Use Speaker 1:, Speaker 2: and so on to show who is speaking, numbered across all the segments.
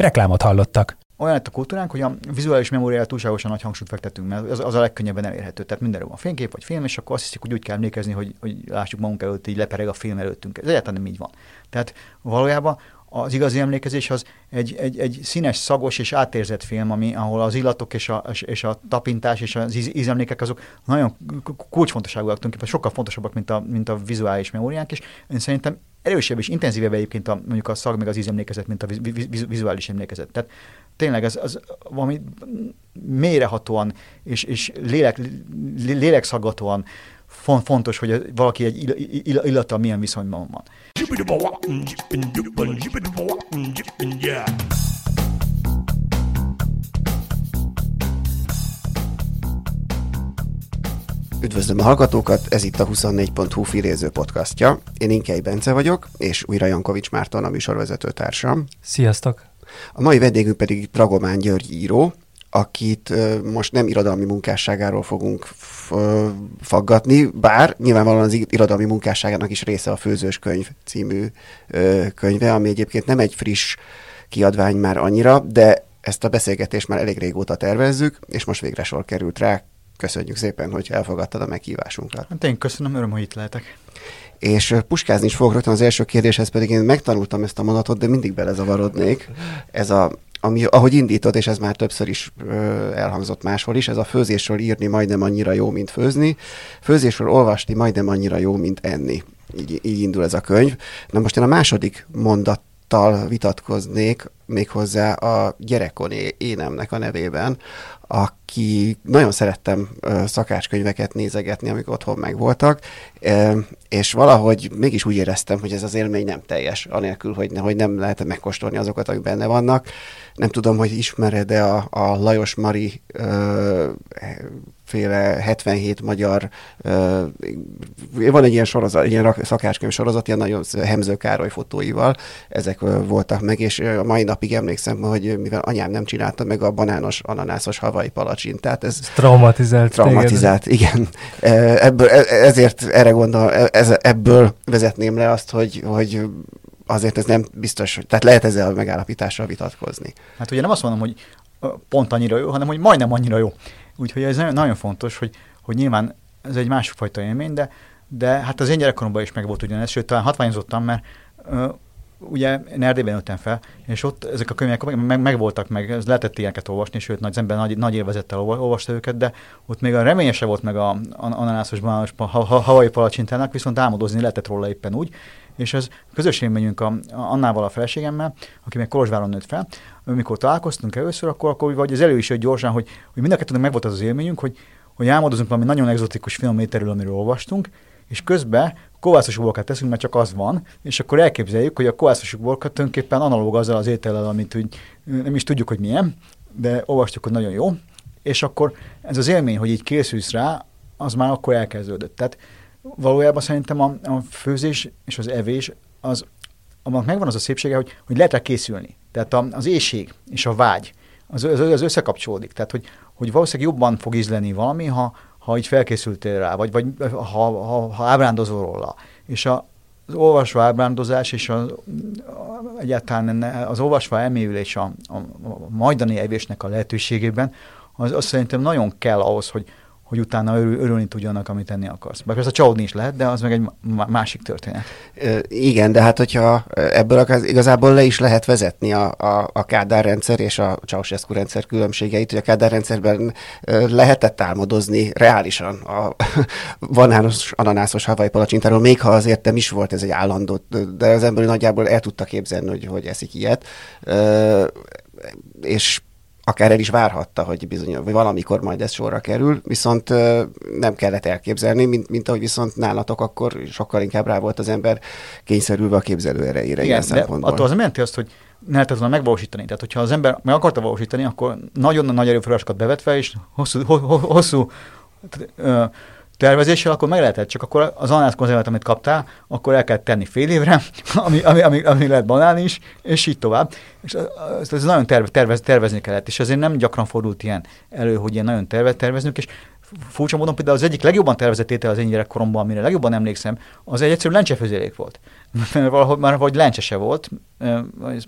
Speaker 1: Reklámot hallottak
Speaker 2: olyan lett a kultúránk, hogy a vizuális memóriára túlságosan nagy hangsúlyt fektetünk, mert az, az a legkönnyebben elérhető. Tehát mindenről van fénykép vagy film, és akkor azt hiszik, hogy úgy kell emlékezni, hogy, hogy lássuk magunk előtt, így lepereg a film előttünk. Ez egyáltalán nem így van. Tehát valójában az igazi emlékezés az egy, egy, egy színes, szagos és átérzett film, ami, ahol az illatok és a, és a tapintás és az ízemlékek azok nagyon kulcsfontosságúak, tulajdonképpen sokkal fontosabbak, mint a, mint a vizuális memóriánk, és én szerintem erősebb és intenzívebb egyébként a, mondjuk a szag meg az ízemlékezet, mint a vizuális emlékezet. Tehát tényleg ez az valami mélyrehatóan és, és lélek, lélekszaggatóan fontos, hogy valaki egy illata milyen viszonyban van.
Speaker 3: Üdvözlöm a hallgatókat, ez itt a 24.hu filéző podcastja. Én Inkei Bence vagyok, és újra Jankovics Márton, a műsorvezető társam.
Speaker 1: Sziasztok!
Speaker 3: A mai vendégünk pedig Dragomán György író, akit most nem irodalmi munkásságáról fogunk faggatni, bár nyilvánvalóan az irodalmi munkásságának is része a Főzős könyv című könyve, ami egyébként nem egy friss kiadvány már annyira, de ezt a beszélgetést már elég régóta tervezzük, és most végre sor került rá. Köszönjük szépen, hogy elfogadtad a meghívásunkat.
Speaker 2: Hát én köszönöm, öröm, hogy itt lehetek.
Speaker 3: És puskázni is fogok rögtön az első kérdéshez, pedig én megtanultam ezt a mondatot, de mindig belezavarodnék. Ez a ami, ahogy indítod, és ez már többször is ö, elhangzott máshol is, ez a főzésről írni majdnem annyira jó, mint főzni, főzésről olvasni majdnem annyira jó, mint enni. Így, így indul ez a könyv. Na most én a második mondattal vitatkoznék, méghozzá a gyerekkon énemnek a nevében, aki nagyon szerettem szakácskönyveket nézegetni, amik otthon megvoltak, és valahogy mégis úgy éreztem, hogy ez az élmény nem teljes, anélkül, hogy, hogy nem lehet megkóstolni azokat, amik benne vannak. Nem tudom, hogy ismered-e a, a Lajos Mari féle 77 magyar, van egy ilyen sorozat, egy ilyen szakácskönyv sorozat, ilyen nagyon Hemző Károly fotóival, ezek voltak meg, és a mai napig emlékszem, hogy mivel anyám nem csinálta meg a banános, ananászos havai palacsintát, ez,
Speaker 1: ez traumatizált.
Speaker 3: Traumatizált, téged. igen. Ebből, e, ezért erre gondol, e, ez, ebből vezetném le azt, hogy, hogy azért ez nem biztos, hogy, tehát lehet ezzel a megállapítással vitatkozni.
Speaker 2: Hát ugye nem azt mondom, hogy pont annyira jó, hanem hogy majdnem annyira jó. Úgyhogy ez nagyon, nagyon fontos, hogy, hogy nyilván ez egy másfajta élmény, de, de hát az én gyerekkoromban is meg volt ugyanez, sőt, talán hatványozottam, mert uh, ugye én Erdélyben nőttem fel, és ott ezek a könyvek meg, meg voltak, meg ez lehetett ilyeneket olvasni, sőt, nagy, ember nagy, nagy élvezettel olvasta őket, de ott még a reményese volt meg a ananászos, banános, ha, ha, havai palacsintának, viszont álmodozni lehetett róla éppen úgy, és ez közös élményünk a, Annával a feleségemmel, aki meg Kolozsváron nőtt fel, amikor találkoztunk először, akkor, akkor vagy az elő is jött gyorsan, hogy, hogy mind a kettőnek meg volt az az élményünk, hogy, hogy álmodozunk valami nagyon egzotikus filméterről, amiről olvastunk, és közben kovászos uborkát teszünk, mert csak az van, és akkor elképzeljük, hogy a kovászos uborka tulajdonképpen analóg azzal az étellel, amit úgy, nem is tudjuk, hogy milyen, de olvastuk, hogy nagyon jó, és akkor ez az élmény, hogy így készülsz rá, az már akkor elkezdődött. Tehát valójában szerintem a, a főzés és az evés az, annak megvan az a szépsége, hogy, hogy lehet rá készülni. Tehát a, az éjség és a vágy, az, az, az összekapcsolódik. Tehát, hogy, hogy valószínűleg jobban fog ízleni valami, ha, ha így felkészültél rá, vagy, vagy ha, ha, ha ábrándozol róla. És a, az olvasva ábrándozás és a, egyáltalán az olvasva elmélyülés a, a, a majdani evésnek a lehetőségében, az, az szerintem nagyon kell ahhoz, hogy, hogy utána örül, örülni tudjanak, amit tenni akarsz. Bár persze csalódni is lehet, de az meg egy másik történet.
Speaker 3: Igen, de hát hogyha ebből akar, igazából le is lehet vezetni a, a, a Kádár rendszer és a Ceausescu rendszer különbségeit, hogy a Kádár rendszerben lehetett álmodozni reálisan a banános, ananászos havai palacsintáról, még ha azért nem is volt ez egy állandó, de az ember nagyjából el tudta képzelni, hogy, hogy eszik ilyet. És akár el is várhatta, hogy bizony, vagy valamikor majd ez sorra kerül, viszont nem kellett elképzelni, mint, mint ahogy viszont nálatok akkor sokkal inkább rá volt az ember kényszerülve a képzelő erejére.
Speaker 2: Igen, de attól az nem jelenti azt, hogy, ne lehetett volna megvalósítani. Tehát, hogyha az ember meg akarta valósítani, akkor nagyon nagy erőforrásokat bevetve, és hosszú, ho, ho, hosszú ö, tervezéssel, akkor meg lehetett, csak akkor az anász konzervát, amit kaptál, akkor el kell tenni fél évre, ami, ami, ami, ami lehet banán is, és így tovább. És ez, nagyon terve, tervez, tervezni kellett, és ezért nem gyakran fordult ilyen elő, hogy ilyen nagyon terve, terveznünk, és furcsa módon például az egyik legjobban tervezett étel az én gyerekkoromban, amire legjobban emlékszem, az egy egyszerű lencsefőzélék volt. Mert valahogy már vagy lencse se volt,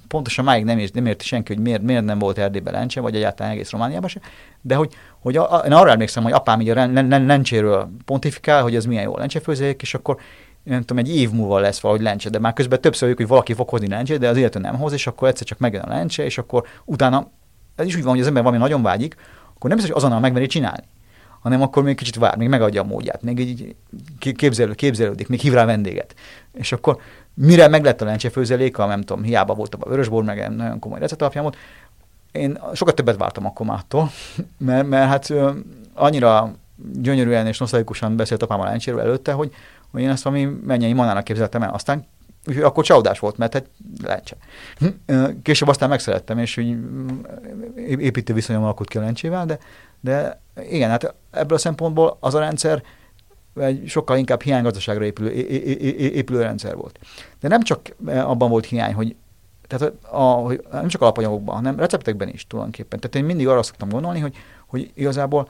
Speaker 2: pontosan máig nem, nem érti senki, hogy miért, miért nem volt Erdélyben lencse, vagy egyáltalán egész Romániában se, de hogy, hogy a, én arra emlékszem, hogy apám így a lencséről pontifikál, hogy ez milyen jó lencsefőzék, és akkor nem tudom, egy év múlva lesz valahogy lencse, de már közben többször hogy valaki fog hozni lencse, de az illető nem hoz, és akkor egyszer csak megjön a lencse, és akkor utána, ez is úgy van, hogy az ember valami nagyon vágyik, akkor nem biztos, hogy azonnal megmeri csinálni hanem akkor még kicsit vár, még megadja a módját, még így képzelő, képzelődik, még hív rá vendéget. És akkor mire meg lett a lencsefőzeléka, nem tudom, hiába volt a vörösbor, meg nagyon komoly recept alapján volt, én sokat többet vártam akkor mától, mert, mert hát annyira gyönyörűen és nosztalikusan beszélt apám a lencséről előtte, hogy, hogy én ezt valami mennyei manának képzeltem el. Aztán Úgyhogy akkor csalódás volt, mert hát lencse. Később aztán megszerettem, és építő viszonyom alakult ki a lencsével, de, de igen, hát ebből a szempontból az a rendszer egy sokkal inkább hiánygazdaságra épülő, épülő rendszer volt. De nem csak abban volt hiány, hogy tehát a, a, nem csak alapanyagokban, hanem receptekben is tulajdonképpen. Tehát én mindig arra szoktam gondolni, hogy, hogy igazából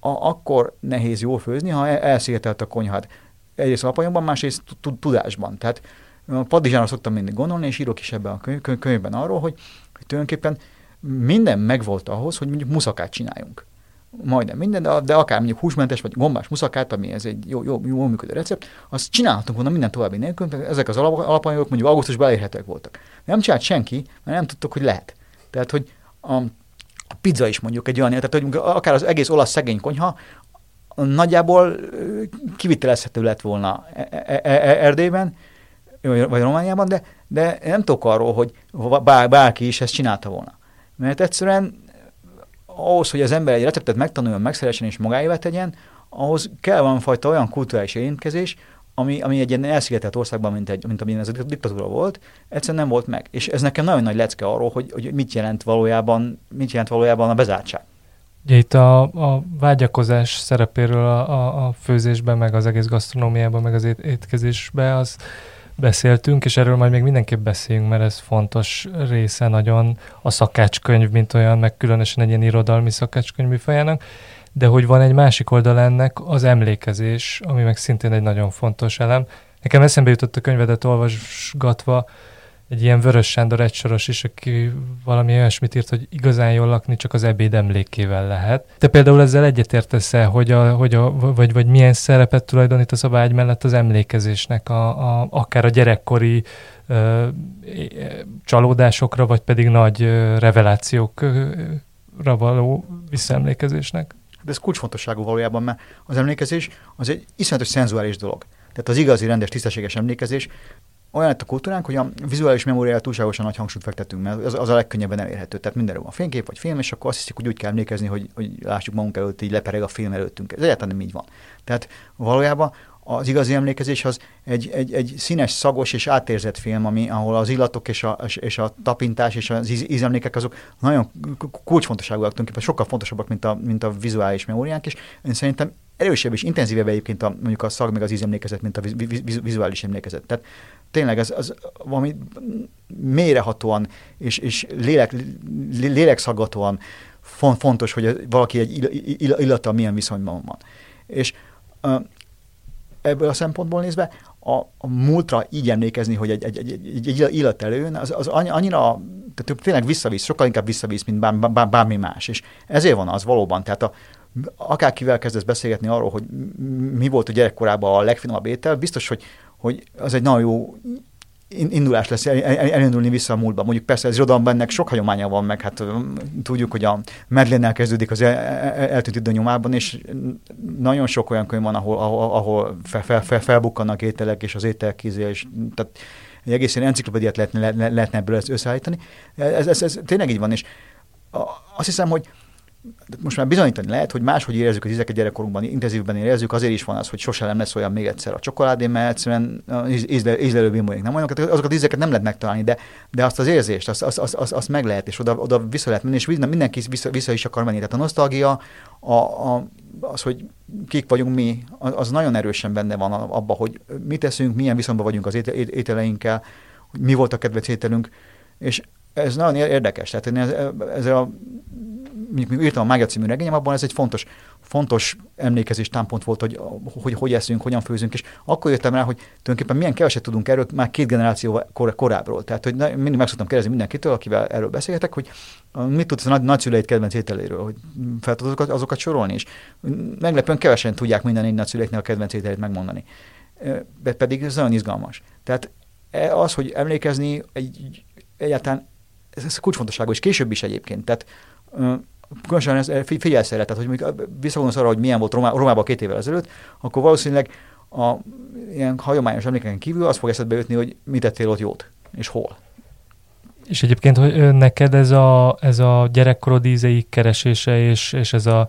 Speaker 2: a, akkor nehéz jól főzni, ha elszigetelt a konyhát. Egyrészt alapanyagban, másrészt tudásban. Tehát a padizsánra szoktam mindig gondolni, és írok is ebben a könyv, könyvben arról, hogy, hogy tulajdonképpen minden megvolt ahhoz, hogy mondjuk muszakát csináljunk. Majdnem minden, de, de akár mondjuk húsmentes vagy gombás muszakát, ami ez egy jó, jó, jó működő recept, azt csinálhatunk volna minden további nélkül, ezek az alapanyagok mondjuk augusztusban elérhetőek voltak. Nem csinált senki, mert nem tudtuk, hogy lehet. Tehát, hogy a, a pizza is mondjuk egy olyan, tehát hogy akár az egész olasz szegény konyha, nagyjából kivitelezhető lett volna e, e, e, Erdélyben, vagy Romániában, de, de nem tudok arról, hogy bár, bárki is ezt csinálta volna. Mert egyszerűen ahhoz, hogy az ember egy receptet megtanuljon, megszeressen és magáévá tegyen, ahhoz kell valamifajta olyan kulturális érintkezés, ami, ami egy ilyen elszigetelt országban, mint, egy, mint amilyen ez a diktatúra volt, egyszerűen nem volt meg. És ez nekem nagyon nagy lecke arról, hogy, hogy mit jelent valójában, mit jelent valójában a bezártság.
Speaker 1: Ugye itt a, a vágyakozás szerepéről a, a, a főzésben, meg az egész gasztronómiában, meg az ét, étkezésben, az beszéltünk, és erről majd még mindenképp beszéljünk, mert ez fontos része nagyon a szakácskönyv, mint olyan, meg különösen egy ilyen irodalmi szakácskönyv műfajának, de hogy van egy másik oldal ennek, az emlékezés, ami meg szintén egy nagyon fontos elem. Nekem eszembe jutott a könyvedet olvasgatva, egy ilyen Vörös Sándor egysoros is, aki valami olyasmit írt, hogy igazán jól lakni csak az ebéd emlékével lehet. Te például ezzel egyetértesz -e, hogy, a, hogy a, vagy, vagy milyen szerepet tulajdonítasz a vágy mellett az emlékezésnek, a, a, akár a gyerekkori ö, csalódásokra, vagy pedig nagy revelációkra való visszaemlékezésnek?
Speaker 2: De ez kulcsfontosságú valójában, mert az emlékezés az egy iszonyatos szenzuális dolog. Tehát az igazi, rendes, tisztességes emlékezés olyan lett a kultúránk, hogy a vizuális memóriára túlságosan nagy hangsúlyt fektetünk, mert az, az a legkönnyebben elérhető. Tehát mindenről van fénykép vagy film, és akkor azt hiszik, hogy úgy kell emlékezni, hogy, hogy lássuk magunk előtt, így lepereg a film előttünk. Ez egyáltalán nem így van. Tehát valójában az igazi emlékezés az egy, egy, egy színes, szagos és átérzett film, ami, ahol az illatok és a, és a tapintás és az íz, ízemlékek azok nagyon kulcsfontosságúak, tulajdonképpen sokkal fontosabbak, mint a, mint a vizuális memóriánk, és én szerintem erősebb és intenzívebb egyébként a, mondjuk a szag meg az ízemlékezet, mint a vizuális emlékezet. Tehát tényleg ez, az valami mélyrehatóan és, és lélek, lélekszaggatóan fontos, hogy valaki egy illata milyen viszonyban van. És ebből a szempontból nézve a, a múltra így emlékezni, hogy egy, egy, egy, egy, egy illat előjön, az, az annyira, tehát tényleg visszavisz, sokkal inkább visszavisz, mint bár, bár, bármi más. És ezért van az valóban, tehát a, akárkivel kezdesz beszélgetni arról, hogy mi volt a gyerekkorában a legfinomabb étel, biztos, hogy, hogy az egy nagyon jó indulás lesz elindulni vissza a múltba. Mondjuk persze az irodalomban ennek sok hagyománya van, meg hát tudjuk, hogy a Medlénnel kezdődik az el, el, eltűnt idő nyomában, és nagyon sok olyan könyv van, ahol, ahol, fel, fel, fel, felbukkannak ételek, és az ételkízé, és tehát egy egész ilyen enciklopédiát lehetne, lehetne ebből összeállítani. Ez, ez, ez, tényleg így van, és azt hiszem, hogy most már bizonyítani lehet, hogy máshogy érezzük az ízeket gyerekkorunkban, intenzívben érezzük, azért is van az, hogy sosem nem lesz olyan még egyszer a csokoládé, mert egyszerűen ízle, ízlelő bimbóink nem olyanok, azokat az ízeket nem lehet megtalálni, de, de azt az érzést, azt, azt, azt, azt, meg lehet, és oda, oda vissza lehet menni, és mindenki vissza, vissza is akar menni. Tehát a nosztalgia, a, a, az, hogy kik vagyunk mi, az nagyon erősen benne van abba, hogy mit teszünk, milyen viszonyban vagyunk az ételeinkkel, hogy mi volt a kedvenc ételünk, és ez nagyon érdekes. Tehát ez, ez a, mondjuk írtam a Mágia című regényem, abban ez egy fontos, fontos emlékezés támpont volt, hogy, hogy hogy eszünk, hogyan főzünk, és akkor jöttem rá, hogy tulajdonképpen milyen keveset tudunk erről már két generáció kor, korábbról. Tehát, hogy mindig meg szoktam kérdezni mindenkitől, akivel erről beszélhetek, hogy mit tudsz a nagy, nagyszüleit kedvenc ételéről, hogy fel tudod azokat, azokat sorolni, és meglepően kevesen tudják minden egy nagyszüleiknek a kedvenc ételét megmondani. De pedig ez nagyon izgalmas. Tehát e, az, hogy emlékezni egy, egyáltalán ez kulcsfontosságú, és később is egyébként. Tehát különösen ez, figyelsz erre, tehát hogy visszagondolsz arra, hogy milyen volt Romá, Romában két évvel ezelőtt, akkor valószínűleg a ilyen hagyományos emlékeken kívül az fog eszedbe jutni, hogy mit tettél ott jót, és hol.
Speaker 1: És egyébként hogy neked ez a, ez a gyerekkorod ízeik keresése, és, és ez a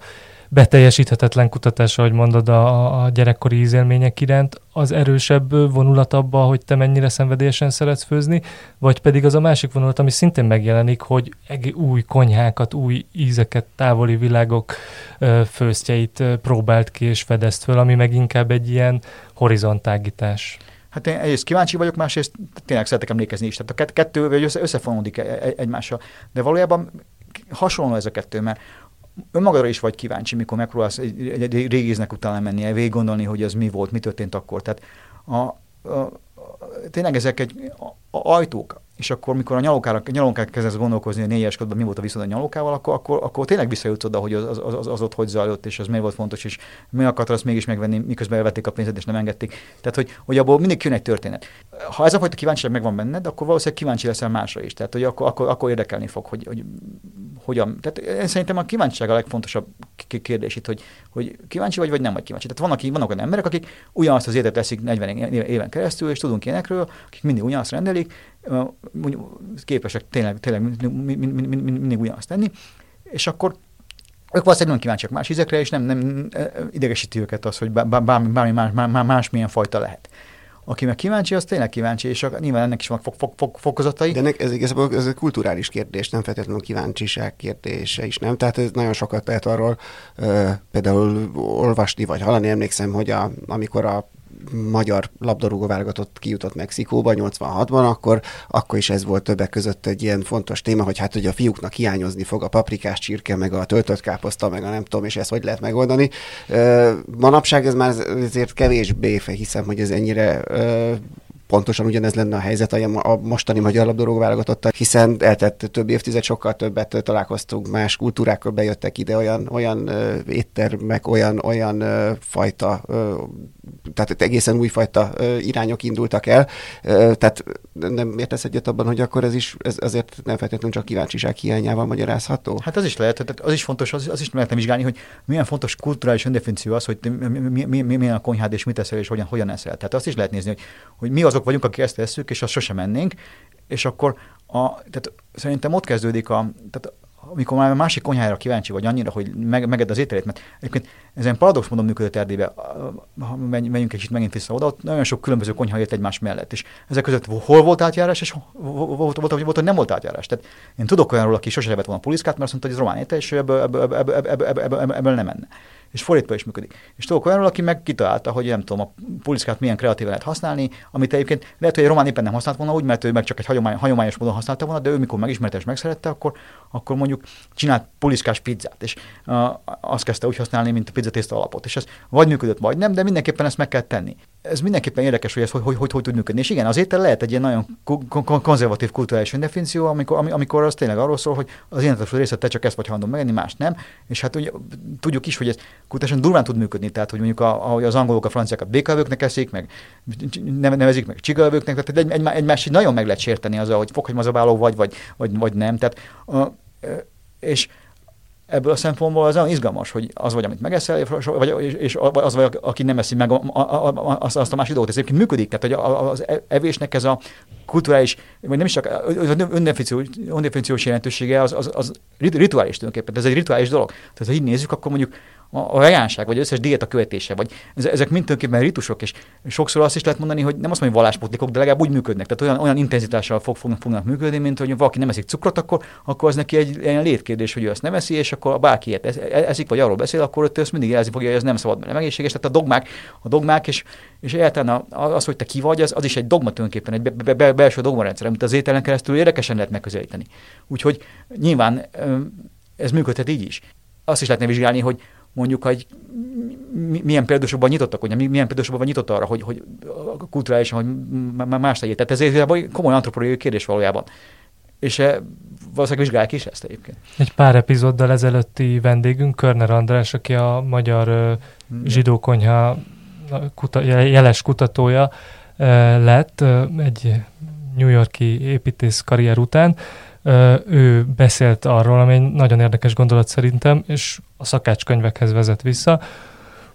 Speaker 1: beteljesíthetetlen kutatás, ahogy mondod, a, a gyerekkori ízélmények iránt, az erősebb vonulat abba, hogy te mennyire szenvedélyesen szeretsz főzni, vagy pedig az a másik vonulat, ami szintén megjelenik, hogy új konyhákat, új ízeket, távoli világok főztjeit próbált ki és fedezt föl, ami meg inkább egy ilyen horizontálgítás.
Speaker 2: Hát én egyrészt kíváncsi vagyok, másrészt tényleg szeretek emlékezni is. Tehát a kettő össze, összefonódik e, e, egymással. De valójában hasonló ez a kettő, mert önmagadra is vagy kíváncsi, mikor megpróbálsz egy, egy, egy régéznek utána menni, végig gondolni, hogy az mi volt, mi történt akkor. Tehát a, a, tényleg ezek egy a, a ajtók, és akkor, mikor a nyalókára, nyalókára kezdesz gondolkozni, hogy négyes mi volt a viszont a nyalókával, akkor, akkor, akkor tényleg visszajutsz oda, hogy az, az, az, az, ott hogy zajlott, és az miért volt fontos, és mi akartad azt mégis megvenni, miközben elvették a pénzed, és nem engedték. Tehát, hogy, hogy abból mindig jön egy történet. Ha ez a fajta kíváncsiság megvan benned, akkor valószínűleg kíváncsi leszel másra is. Tehát, hogy akkor, akkor, akkor érdekelni fog, hogy, hogy hogyan. Tehát én szerintem a kíváncsiság a legfontosabb kérdés itt, hogy, hogy kíváncsi vagy, vagy nem vagy kíváncsi. Tehát vannak, vannak olyan emberek, akik ugyanazt az étet teszik 40 éven keresztül, és tudunk ilyenekről, akik mindig ugyanazt rendelik, képesek tényleg, tényleg mindig ugyanazt tenni, és akkor ők valószínűleg nem kíváncsiak más ízekre, és nem, nem idegesíti őket az, hogy bármi, bármi más, más, más milyen fajta lehet. Aki meg kíváncsi, az tényleg kíváncsi, és nyilván ennek is van fok, fok, fok, fokozatai.
Speaker 3: De ennek ez igazából ez egy kulturális kérdés, nem feltétlenül kíváncsiság kérdése is, nem? Tehát ez nagyon sokat lehet arról uh, például olvasni, vagy hallani. Emlékszem, hogy a, amikor a magyar labdarúgó válogatott kijutott Mexikóba 86-ban, akkor, akkor is ez volt többek között egy ilyen fontos téma, hogy hát hogy a fiúknak hiányozni fog a paprikás csirke, meg a töltött káposzta, meg a nem tudom, és ezt hogy lehet megoldani. Manapság ez már azért kevésbé, hiszem, hogy ez ennyire pontosan ugyanez lenne a helyzet a mostani magyar labdarúgó válogatottal, hiszen eltett több évtized, sokkal többet találkoztunk, más kultúrákkal bejöttek ide olyan, olyan éttermek, olyan, olyan fajta tehát egészen újfajta irányok indultak el, tehát nem értesz egyet abban, hogy akkor ez is ez azért nem feltétlenül csak kíváncsiság hiányával magyarázható?
Speaker 2: Hát az is lehet, tehát az is fontos, az, az is lehetne vizsgálni, hogy milyen fontos kulturális öndefiníció az, hogy mi, mi, mi, milyen a konyhád és mit teszel és hogyan, hogyan eszel. Tehát azt is lehet nézni, hogy, hogy mi azok vagyunk, akik ezt tesszük, és azt sosem mennénk, és akkor a, tehát szerintem ott kezdődik a, tehát amikor már a másik konyhára kíváncsi vagy annyira, hogy meg, meged az ételét, mert egyébként ezen paradox módon működött Erdélybe, ha menjünk egy kicsit megint vissza oda, ott nagyon sok különböző konyha jött egymás mellett, és ezek között hol volt átjárás, és volt, volt, volt, volt, hogy nem volt átjárás. Tehát én tudok olyanról, aki sose evett volna puliszkát, mert azt mondta, hogy ez román étel, és ebből, ebből, ebből, ebből, ebből, ebből, ebből nem menne és fordítva is működik. És tudok olyanról, aki meg kitalálta, hogy nem tudom, a puliszkát milyen kreatíven lehet használni, amit egyébként lehet, hogy egy román éppen nem használt volna úgy, mert ő meg csak egy hagyomány, hagyományos módon használta volna, de ő mikor megismerte és megszerette, akkor, akkor mondjuk csinált puliszkás pizzát, és uh, azt kezdte úgy használni, mint a pizzatészta alapot. És ez vagy működött, vagy nem, de mindenképpen ezt meg kell tenni. Ez mindenképpen érdekes, hogy ez hogy, hogy, hogy, hogy tud működni. És igen, az étel lehet egy ilyen nagyon konzervatív kulturális definíció, amikor, amikor az tényleg arról szól, hogy az életes részét te csak ezt vagy hajlandó megenni, más nem. És hát ugye, tudjuk is, hogy ez kultúrálisan durván tud működni, tehát hogy mondjuk a, ahogy az angolok a franciákat békölvőknek eszik, meg nevezik meg csigalvőknek, tehát egy, egy, egymást nagyon meg lehet sérteni azzal, hogy fokhagymazabáló vagy, vagy, vagy, vagy nem. Tehát, a, és ebből a szempontból az olyan izgalmas, hogy az vagy, amit megeszel, vagy, és az vagy, aki nem eszi meg azt, azt a másik dolgot. Ez egyébként működik, tehát hogy az e, evésnek ez a kulturális, vagy nem is csak öndefiníciós jelentősége, az, az, az rituális tulajdonképpen. Ez egy rituális dolog. Tehát ha így nézzük, akkor mondjuk a, a vegánság, vagy összes diéta követése, vagy ezek mind tulajdonképpen ritusok, és sokszor azt is lehet mondani, hogy nem azt mondom, hogy valláspotlikok, de legalább úgy működnek. Tehát olyan, olyan intenzitással fog, fognak, fognak működni, mint hogy valaki nem eszik cukrot, akkor, akkor az neki egy ilyen létkérdés, hogy ő ezt nem eszi, és akkor bárki ilyet eszik, vagy arról beszél, akkor ott ezt mindig jelzi fogja, hogy ez nem szabad, mert nem egészséges. Tehát a dogmák, a dogmák és, és egyáltalán az, hogy te ki vagy, az, az is egy dogma tulajdonképpen, egy be, be, be, belső dogmarendszer, amit az ételen keresztül érdekesen lehet megközelíteni. Úgyhogy nyilván ez működhet így is. Azt is lehetne vizsgálni, hogy mondjuk, hogy milyen példásokban nyitottak, hogy milyen példásokban nyitott arra, hogy, hogy kulturálisan, hogy más tegyél. Tehát ez egy komoly antropológiai kérdés valójában. És eh, valószínűleg vizsgálják is ezt egyébként.
Speaker 1: Egy pár epizóddal ezelőtti vendégünk, Körner András, aki a magyar hmm. zsidókonyha kuta, jeles kutatója lett egy New Yorki építész karrier után, ő beszélt arról, ami egy nagyon érdekes gondolat szerintem, és a szakácskönyvekhez vezet vissza,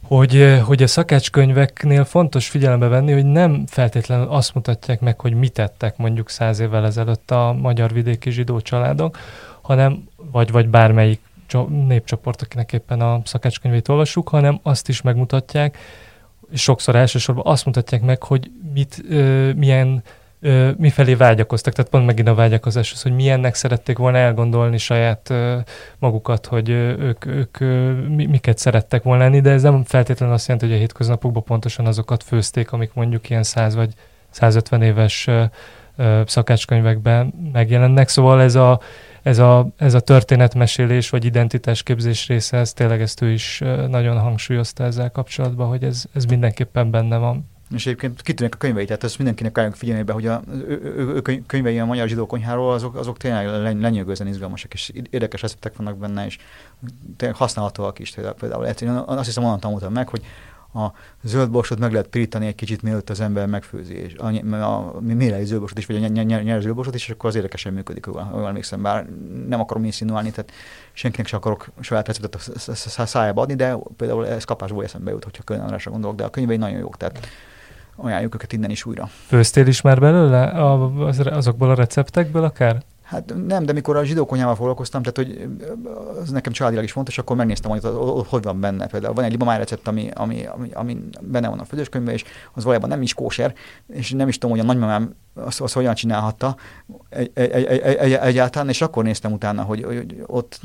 Speaker 1: hogy, hogy a szakácskönyveknél fontos figyelembe venni, hogy nem feltétlenül azt mutatják meg, hogy mit tettek mondjuk száz évvel ezelőtt a magyar vidéki zsidó családok, hanem, vagy, vagy bármelyik népcsoport, akinek éppen a szakácskönyvét olvassuk, hanem azt is megmutatják, és sokszor elsősorban azt mutatják meg, hogy mit, milyen ö, mifelé vágyakoztak, tehát pont megint a vágyakozás az, hogy milyennek szerették volna elgondolni saját ö, magukat, hogy ö, ők, ők ö, mi, miket szerettek volna lenni, de ez nem feltétlenül azt jelenti, hogy a hétköznapokban pontosan azokat főzték, amik mondjuk ilyen 100 vagy 150 éves ö, ö, szakácskönyvekben megjelennek, szóval ez a, ez a, ez a történetmesélés vagy identitásképzés része, ez tényleg ezt ő is nagyon hangsúlyozta ezzel kapcsolatban, hogy ez, ez mindenképpen benne van.
Speaker 2: És egyébként kitűnnek a könyvei, tehát ezt mindenkinek álljunk figyelmébe, hogy a ő, ő, könyvei a magyar zsidó konyháról, azok, azok tényleg lenyűgözően izgalmasak, és érdekes receptek vannak benne, és tényleg használhatóak is. Például azt hiszem onnan tanultam meg, hogy a zöld borsot meg lehet pirítani egy kicsit, mielőtt az ember megfőzi, és a, a, a mélei zöldborsot is, vagy a nyers zöldborsot is, és akkor az érdekesen működik, ahol emlékszem, bár nem akarom insinuálni, tehát senkinek sem akarok saját receptet a szájába adni, de például ez kapásból eszembe jut, hogyha Köln Andrásra gondolok, de a könyvei nagyon jók, tehát ajánljuk őket innen is újra.
Speaker 1: Főztél is már belőle azokból a receptekből akár?
Speaker 2: Hát nem, de mikor a zsidókonyával foglalkoztam, tehát hogy az nekem családilag is fontos, akkor megnéztem, hogy az, hogy van benne. Például van egy libamáj recept, ami, ami, ami, ami benne van a főzőskönyvben, és az valójában nem is kóser, és nem is tudom, hogy a nagymamám azt, azt hogyan csinálhatta egy, egy, egy, egy, egyáltalán, és akkor néztem utána, hogy, hogy ott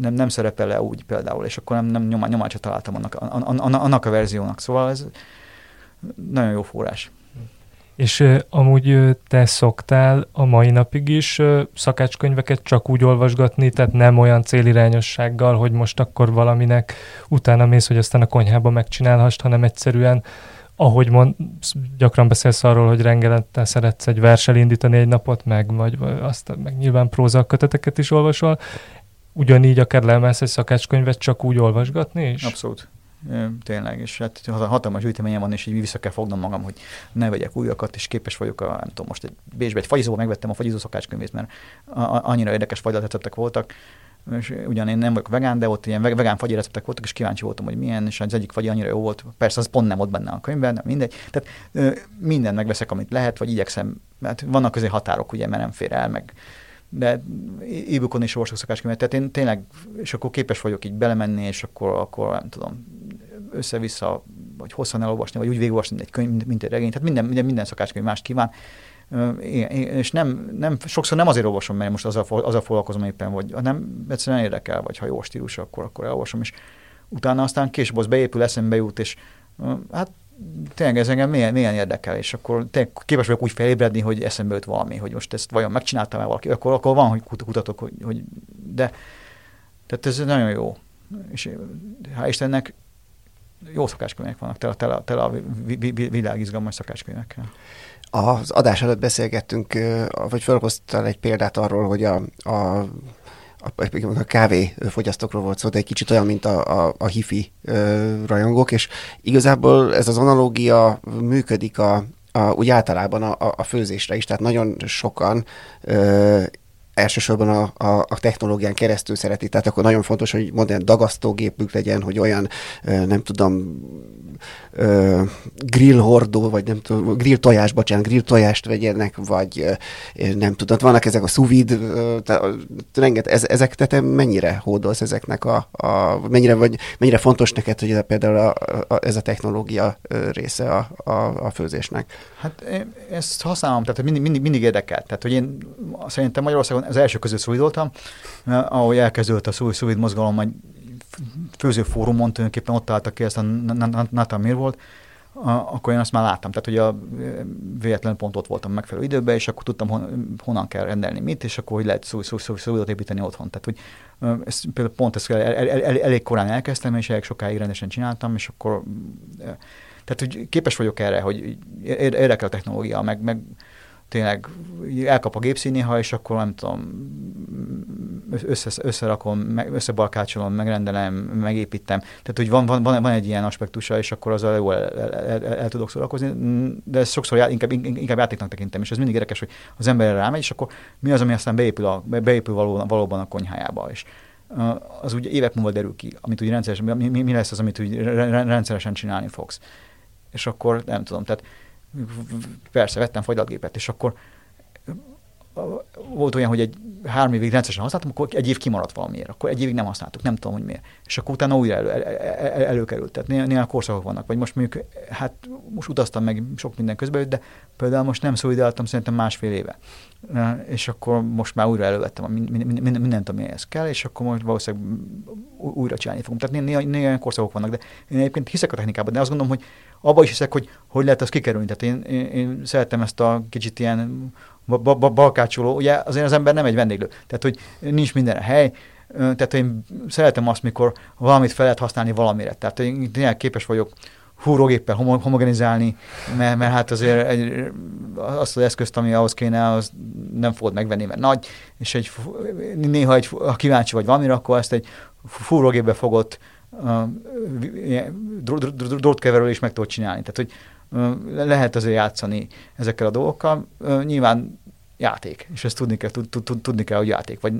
Speaker 2: nem, nem szerepel-e úgy például, és akkor nem, nem nyomá, nyomácsot találtam annak, annak a verziónak. Szóval ez, nagyon jó forrás.
Speaker 1: És amúgy te szoktál a mai napig is szakácskönyveket csak úgy olvasgatni, tehát nem olyan célirányossággal, hogy most akkor valaminek utána mész, hogy aztán a konyhába megcsinálhast, hanem egyszerűen ahogy mond, gyakran beszélsz arról, hogy rengelettel szeretsz egy versel indítani egy napot, meg, vagy, vagy azt, meg nyilván próza köteteket is olvasol, ugyanígy akár leemelsz egy szakácskönyvet csak úgy olvasgatni is?
Speaker 2: Abszolút tényleg, és hát hatalmas gyűjteményem van, és így vissza kell fognom magam, hogy ne vegyek újakat, és képes vagyok, a, nem tudom, most egy Bécsbe egy fagyizóba megvettem a fagyizó szakácskönyvét, mert annyira érdekes fagylatreceptek voltak, és ugyan én nem vagyok vegán, de ott ilyen vegán fagyi receptek voltak, és kíváncsi voltam, hogy milyen, és az egyik fagyi annyira jó volt. Persze az pont nem ott benne a könyvben, de mindegy. Tehát ö, mindent megveszek, amit lehet, vagy igyekszem, mert vannak közé határok, ugye, mert nem fér el, meg de e-bookon is olvasok szakáskönyvet, tehát én tényleg, és akkor képes vagyok így belemenni, és akkor, akkor nem tudom, össze-vissza, vagy hosszan elolvasni, vagy úgy végigolvasni egy könyv, mint egy regény. Tehát minden, minden, minden szakácskönyv mást kíván. És nem, nem, sokszor nem azért olvasom, mert most azzal, azzal foglalkozom éppen, vagy nem egyszerűen érdekel, vagy ha jó stílus, akkor, akkor elolvasom, és utána aztán később az beépül, eszembe jut, és hát tényleg ez engem milyen, milyen érdekel, és akkor tényleg képes vagyok úgy felébredni, hogy eszembe jut valami, hogy most ezt vajon megcsináltam-e valaki, akkor, akkor van, hogy kutatok, hogy, hogy de tehát ez nagyon jó. És hál' Istennek jó szakácskönyvek vannak, tele, tele, tele a világ izgalmas szakácskönyvekkel.
Speaker 3: Az adás előtt beszélgettünk, vagy felhoztál egy példát arról, hogy a, a a kávé fogyasztókról volt szó, de egy kicsit olyan, mint a, a, a hifi rajongók, és igazából ez az analógia működik a, a, úgy általában a, a főzésre is, tehát nagyon sokan ö, elsősorban a, a, a technológián keresztül szereti. Tehát akkor nagyon fontos, hogy modern dagasztógépük legyen, hogy olyan, nem tudom, grill hordó, vagy nem tudom, grill tojás, bocsánat, grill tojást vegyenek, vagy nem tudom, vannak ezek a szuvid, renget, ez, ezek, te mennyire hódolsz ezeknek a, a mennyire, vagy, mennyire fontos neked, hogy ez a, például a, a, ez a technológia része a, a, a főzésnek?
Speaker 2: Hát én ezt használom, tehát mindig, mindig, mindig érdekel. Tehát, hogy én szerintem Magyarországon az első között szújdoltam, ahogy elkezdődött a szúvid mozgalom, majd főzőfórumon tulajdonképpen ott álltak ki, ezt a Nathan volt, akkor én azt már láttam. Tehát, hogy a véletlen pont ott voltam megfelelő időben, és akkor tudtam, hon, honnan kell rendelni mit, és akkor hogy lehet szó, szó, szó, szó, építeni otthon. Tehát, hogy ezt, például pont ezt el, el, el, elég korán elkezdtem, és elég sokáig rendesen csináltam, és akkor tehát, hogy képes vagyok erre, hogy érdekel a technológia, meg, meg tényleg elkap a gépszín néha, és akkor nem tudom, össze, összerakom, meg, összebalkácsolom, megrendelem, megépítem. Tehát, hogy van, van, van, egy ilyen aspektusa, és akkor azzal jól el, el, el, el, tudok szórakozni, de ezt sokszor já, inkább, inkább játéknak tekintem, és ez mindig érdekes, hogy az ember rámegy, és akkor mi az, ami aztán beépül, a, beépül való, valóban a konyhájába. És az úgy évek múlva derül ki, amit úgy rendszeresen, mi, mi lesz az, amit úgy rendszeresen csinálni fogsz. És akkor nem tudom, tehát persze vettem fagylatgépet, és akkor volt olyan, hogy egy három évig rendszeresen használtam, akkor egy év kimaradt valamiért, akkor egy évig nem használtuk, nem tudom, hogy miért. És akkor utána újra elő, elő, elő, előkerült. Tehát néha, néha korszakok vannak, vagy most mondjuk, hát most utaztam meg sok minden közben, de például most nem szolidáltam szerintem másfél éve. És akkor most már újra elővettem mindent, ami ehhez kell, és akkor most valószínűleg újra csinálni fogom. Tehát néha, néha olyan korszakok vannak, de én egyébként hiszek a technikában, de azt gondolom, hogy abban is hiszek, hogy hogy lehet azt kikerülni. Tehát én, én, én szeretem ezt a kicsit ilyen balkácsoló, ugye azért az ember nem egy vendéglő, tehát hogy nincs minden a hely, tehát én szeretem azt, mikor valamit fel lehet használni valamire. Tehát én tényleg képes vagyok húrógéppel homogenizálni, mert, mert hát azért egy, azt az eszközt, ami ahhoz kéne, az nem fogod megvenni, mert nagy, és egy, néha egy, ha kíváncsi vagy valamire, akkor ezt egy fúrógépbe fogott drótkeverő is meg tudod csinálni. Tehát, hogy lehet azért játszani ezekkel a dolgokkal. Nyilván játék, és ezt tudni kell, tud, tud, tudni kell, hogy játék. Vagy,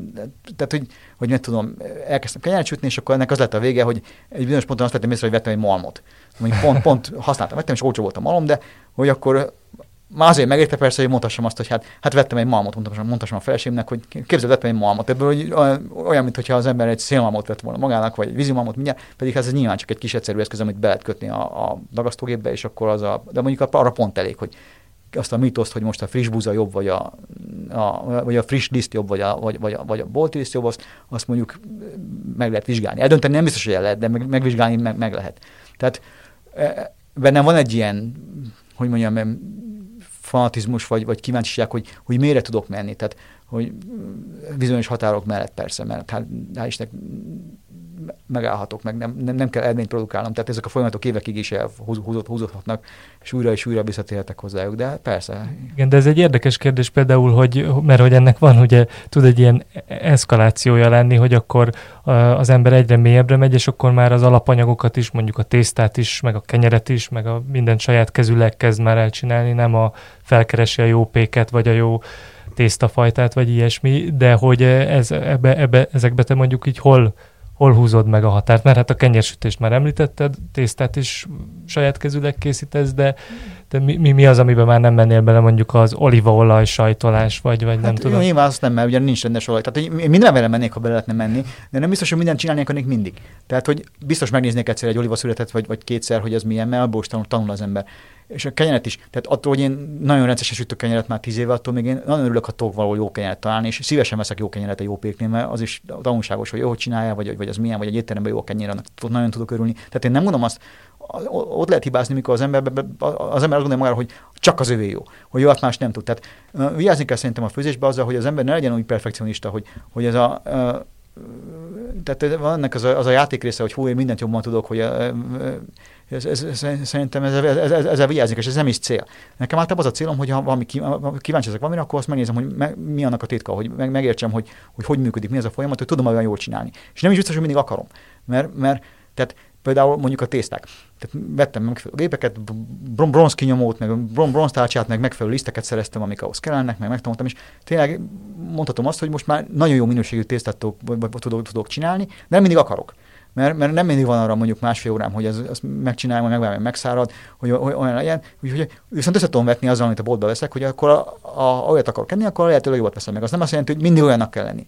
Speaker 2: tehát, hogy, hogy nem tudom, elkezdtem kenyeret sütni, és akkor ennek az lett a vége, hogy egy bizonyos ponton azt vettem észre, hogy vettem egy malmot. Mondjuk pont, pont használtam, vettem, és olcsó volt a malom, de hogy akkor már azért megérte persze, hogy mondhassam azt, hogy hát, hát vettem egy malmot, mondhassam, mondhassam a feleségemnek, hogy képzeld, vettem egy malmot. Ebből hogy olyan, mintha az ember egy szélmalmot vett volna magának, vagy egy vízimalmot mindjárt, pedig hát ez nyilván csak egy kis egyszerű eszköz, amit be lehet kötni a, a dagasztógépbe, és akkor az a, de mondjuk arra pont elég, hogy azt a mitoszt, hogy most a friss búza jobb, vagy a, a, vagy a friss liszt jobb, vagy a, vagy, vagy a, vagy a bolti liszt jobb, azt, azt mondjuk meg lehet vizsgálni. Eldönteni nem biztos, hogy el lehet, de meg, megvizsgálni meg, meg lehet. Tehát e, bennem van egy ilyen, hogy mondjam, fanatizmus, vagy, vagy kíváncsiság, hogy, hogy mire tudok menni. Tehát, hogy bizonyos határok mellett persze, mert hát, hál' Istennek megállhatok, meg nem, nem, nem kell eredményt produkálnom. Tehát ezek a folyamatok évekig is elhúzódhatnak, húzódhatnak, és újra és újra visszatérhetek hozzájuk, de persze.
Speaker 1: Igen, de ez egy érdekes kérdés például, hogy, mert hogy ennek van, ugye tud egy ilyen eszkalációja lenni, hogy akkor az ember egyre mélyebbre megy, és akkor már az alapanyagokat is, mondjuk a tésztát is, meg a kenyeret is, meg a minden saját kezüleg kezd már elcsinálni, nem a felkeresi a jó péket, vagy a jó tésztafajtát, vagy ilyesmi, de hogy ez, ebbe, ebbe, ezekbe te mondjuk így hol hol húzod meg a határt? Mert hát a kenyérsütést már említetted, tésztát is saját kezüleg készítesz, de, de mi, mi, mi az, amiben már nem mennél bele mondjuk az olívaolaj sajtolás, vagy, vagy hát nem tudom?
Speaker 2: Nyilván azt nem, mert ugye nincs rendes olaj. Tehát én minden vele mennék, ha bele lehetne menni, de nem biztos, hogy mindent csinálni akarnék mindig. Tehát, hogy biztos megnéznék egyszer egy olívaszületet, vagy, vagy kétszer, hogy ez milyen, mert abból is tanul, tanul az ember és a kenyeret is. Tehát attól, hogy én nagyon rendszeresen sütök kenyeret már tíz éve, attól még én nagyon örülök, ha tudok valahol jó kenyeret találni, és szívesen veszek jó kenyeret a jó péknél, mert az is tanulságos, hogy jó, hogy csinálja, vagy, vagy az milyen, vagy egy étteremben jó a kenyér, annak nagyon tudok örülni. Tehát én nem mondom azt, ott lehet hibázni, mikor az ember, az ember azt gondolja magára, hogy csak az övé jó, hogy jó, más nem tud. Tehát vigyázni kell szerintem a főzésbe azzal, hogy az ember ne legyen úgy perfekcionista, hogy, hogy ez a tehát van ennek az a, az a játék része, hogy hú, én mindent jobban tudok, hogy ez, ez, ez, szerintem ez, ez, ez, vigyázni, és ez nem is cél. Nekem általában az a célom, hogy ha valami kíváncsi ezek valamire, akkor azt megnézem, hogy me, mi annak a titka, hogy meg, megértsem, hogy, hogy hogy működik, mi ez a folyamat, hogy tudom olyan jól csinálni. És nem is biztos, hogy mindig akarom. Mert, mert tehát például mondjuk a tészták. Tehát vettem megfelelő gépeket, bron- bronz kinyomót, meg bron- bronz tárcsát, meg megfelelő liszteket szereztem, amik ahhoz kellenek, meg megtanultam, és tényleg mondhatom azt, hogy most már nagyon jó minőségű tésztát tudok, tudok, tudok csinálni, de nem mindig akarok. Mert, mert nem mindig van arra mondjuk másfél órám, hogy ezt, ezt megcsinálom, megvárom, megszárad, hogy, hogy olyan legyen. Úgyhogy viszont össze tudom vetni azzal, amit a boltba veszek, hogy akkor a, a, olyat akarok enni, akkor lehetőleg jobbat veszem meg. Az nem azt jelenti, hogy mindig olyannak kell lenni.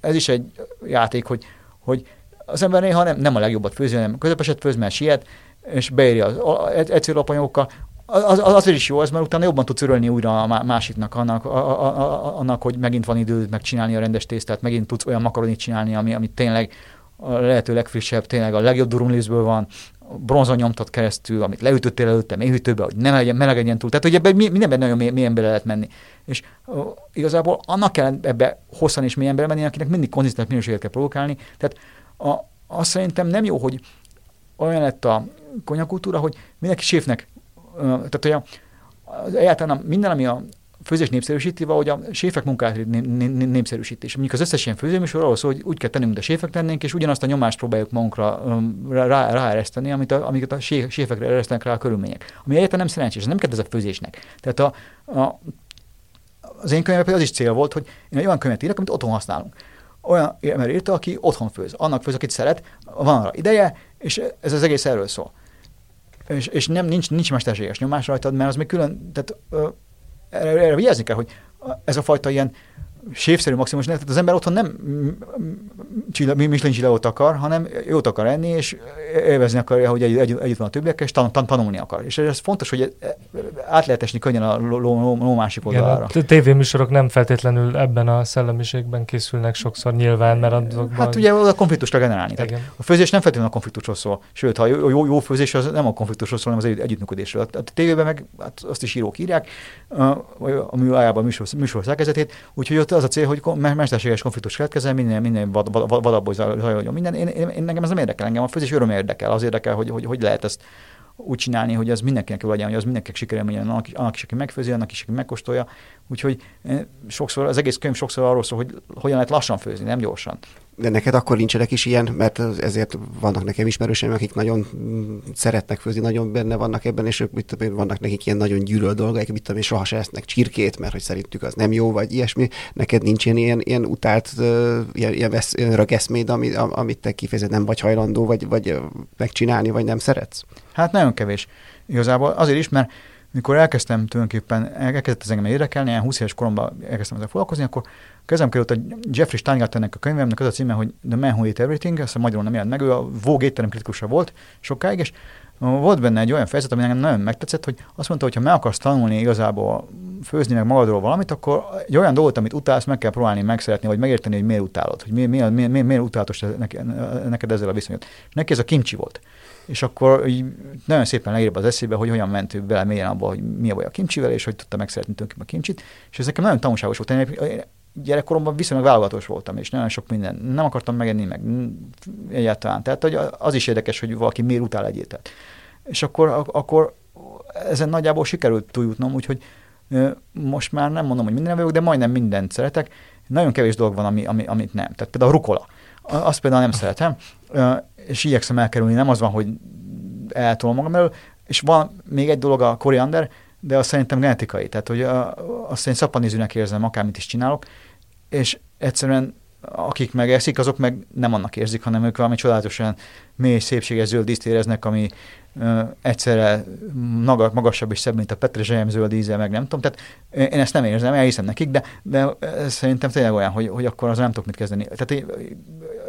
Speaker 2: Ez is egy játék, hogy, hogy az ember néha nem, nem a legjobbat főzi, hanem közepeset főz, mert siet, és beírja az egyszerű apanyagokkal, az, az, azért is jó ez, mert utána jobban tudsz örülni újra a másiknak, annak, a, a, a, annak, hogy megint van időd megcsinálni a rendes tésztát, megint tudsz olyan makaronit csinálni, ami, ami tényleg a lehető legfrissebb, tényleg a legjobb durumlízből van, bronzon nyomtat keresztül, amit leütöttél előtte mélyhűtőbe, hogy ne legyen, melegedjen túl. Tehát, hogy ebben mindenben nagyon mélyen bele lehet menni. És uh, igazából annak kell ebbe hosszan és mélyen bele menni, akinek mindig konzisztens minőséget kell provokálni. Tehát a, azt szerintem nem jó, hogy olyan lett a konyakultúra, hogy mindenki séfnek, tehát hogy a, az egyáltalán minden, ami a főzés népszerűsíti, vagy a séfek munkát népszerűsítés. Mondjuk az összes ilyen főzőműsor arról hogy úgy kell tennünk, mint a séfek tennénk, és ugyanazt a nyomást próbáljuk magunkra rá, ráereszteni, amit a, amiket a séfekre eresztenek rá a körülmények. Ami egyáltalán nem szerencsés, nem kedvez a főzésnek. Tehát a, a, az én könyvem az is cél volt, hogy én egy olyan könyvet írok, amit otthon használunk olyan ember írta, aki otthon főz. Annak főz, akit szeret, van arra ideje, és ez az egész erről szól. És, és nem, nincs, nincs mesterséges nyomás rajtad, mert az még külön, tehát erre, erre vigyázni kell, hogy ez a fajta ilyen sévszerű maximum, tehát az ember otthon nem Michelin csillagot akar, hanem jót akar enni, és élvezni akarja, hogy egy, együtt van a többiekkel, és tan, tan, tanulni akar. És ez fontos, hogy át lehet esni könnyen a ló, ló, ló másik oldalára.
Speaker 1: A tévéműsorok nem feltétlenül ebben a szellemiségben készülnek sokszor nyilván, mert azokban...
Speaker 2: Hát ugye a konfliktusra generálni. Tehát a főzés nem feltétlenül a konfliktusról szól. Sőt, ha jó, jó, jó főzés, az nem a konfliktusról szól, hanem az együttműködésről. A tévében meg hát azt is írók írják, a műájában a műsor, műsor szerkezetét, úgyhogy ott az a cél, hogy mesterséges konfliktus keletkezzen, minél, minél vad, vad, vadabb zajoljon minden. Én, én, én, nekem ez nem érdekel, engem a főzés öröm érdekel, az érdekel, hogy, hogy, hogy lehet ezt úgy csinálni, hogy az mindenkinek jó legyen, hogy az mindenkinek sikerülmény annak, annak is, aki megfőzi, annak is, aki megkóstolja. Úgyhogy eh, sokszor, az egész könyv sokszor arról szól, hogy hogyan lehet lassan főzni, nem gyorsan.
Speaker 3: De neked akkor nincsenek is ilyen, mert ezért vannak nekem ismerőseim, akik nagyon szeretnek főzni, nagyon benne vannak ebben, és ők mit tudom, vannak nekik ilyen nagyon gyűlöl dolgaik, mit tudom én, soha se esznek csirkét, mert hogy szerintük az nem jó, vagy ilyesmi. Neked nincs ilyen, ilyen, utált, ilyen, ilyen, vesz, ilyen rageszméd, amit, amit te kifejezed nem vagy hajlandó, vagy, vagy megcsinálni, vagy nem szeretsz?
Speaker 2: Hát nagyon kevés. Igazából azért is, mert mikor elkezdtem tulajdonképpen, elkezdett ez engem érdekelni, ilyen 20 éves koromban elkezdtem ezzel foglalkozni, akkor kezem került a Jeffrey Steingartennek a könyvemnek az a címe, hogy The Man Who Ate Everything, azt magyarul nem jelent meg, ő a Vogue étterem kritikusa volt sokáig, és volt benne egy olyan fejezet, ami nekem nagyon megtetszett, hogy azt mondta, hogy ha meg akarsz tanulni igazából főzni meg magadról valamit, akkor egy olyan dolgot, amit utálsz, meg kell próbálni megszeretni, vagy megérteni, hogy miért utálod, hogy miért, miért, miért, miért, miért utálatos neked ezzel a viszonyod. És neki ez a kimcsi volt és akkor így nagyon szépen leírva az eszébe, hogy hogyan ment ő bele mélyen abba, hogy mi a baj a kimcsivel, és hogy tudta megszeretni tulajdonképpen a kimcsit, és ez nekem nagyon tanulságos volt. Én gyerekkoromban viszonylag válogatós voltam, és nagyon sok minden nem akartam megenni, meg egyáltalán. Tehát hogy az is érdekes, hogy valaki miért utál egy ételt. És akkor, akkor ezen nagyjából sikerült túljutnom, úgyhogy most már nem mondom, hogy minden vagyok, de majdnem mindent szeretek. Nagyon kevés dolog van, ami, ami, amit nem. Tehát például a rukola. Azt például nem szeretem és igyekszem elkerülni, nem az van, hogy eltolom magam elől, és van még egy dolog a koriander, de azt szerintem genetikai, tehát hogy azt én szappanézőnek érzem, akármit is csinálok, és egyszerűen akik megeszik, azok meg nem annak érzik, hanem ők valami csodálatosan mély, szépséges zöld ízt éreznek, ami egyszerre magasabb és szebb, mint a petrezselyem zöld íze, meg nem tudom. Tehát én ezt nem érzem, elhiszem nekik, de, de szerintem tényleg olyan, hogy, hogy akkor az nem tudok mit kezdeni. Tehát én,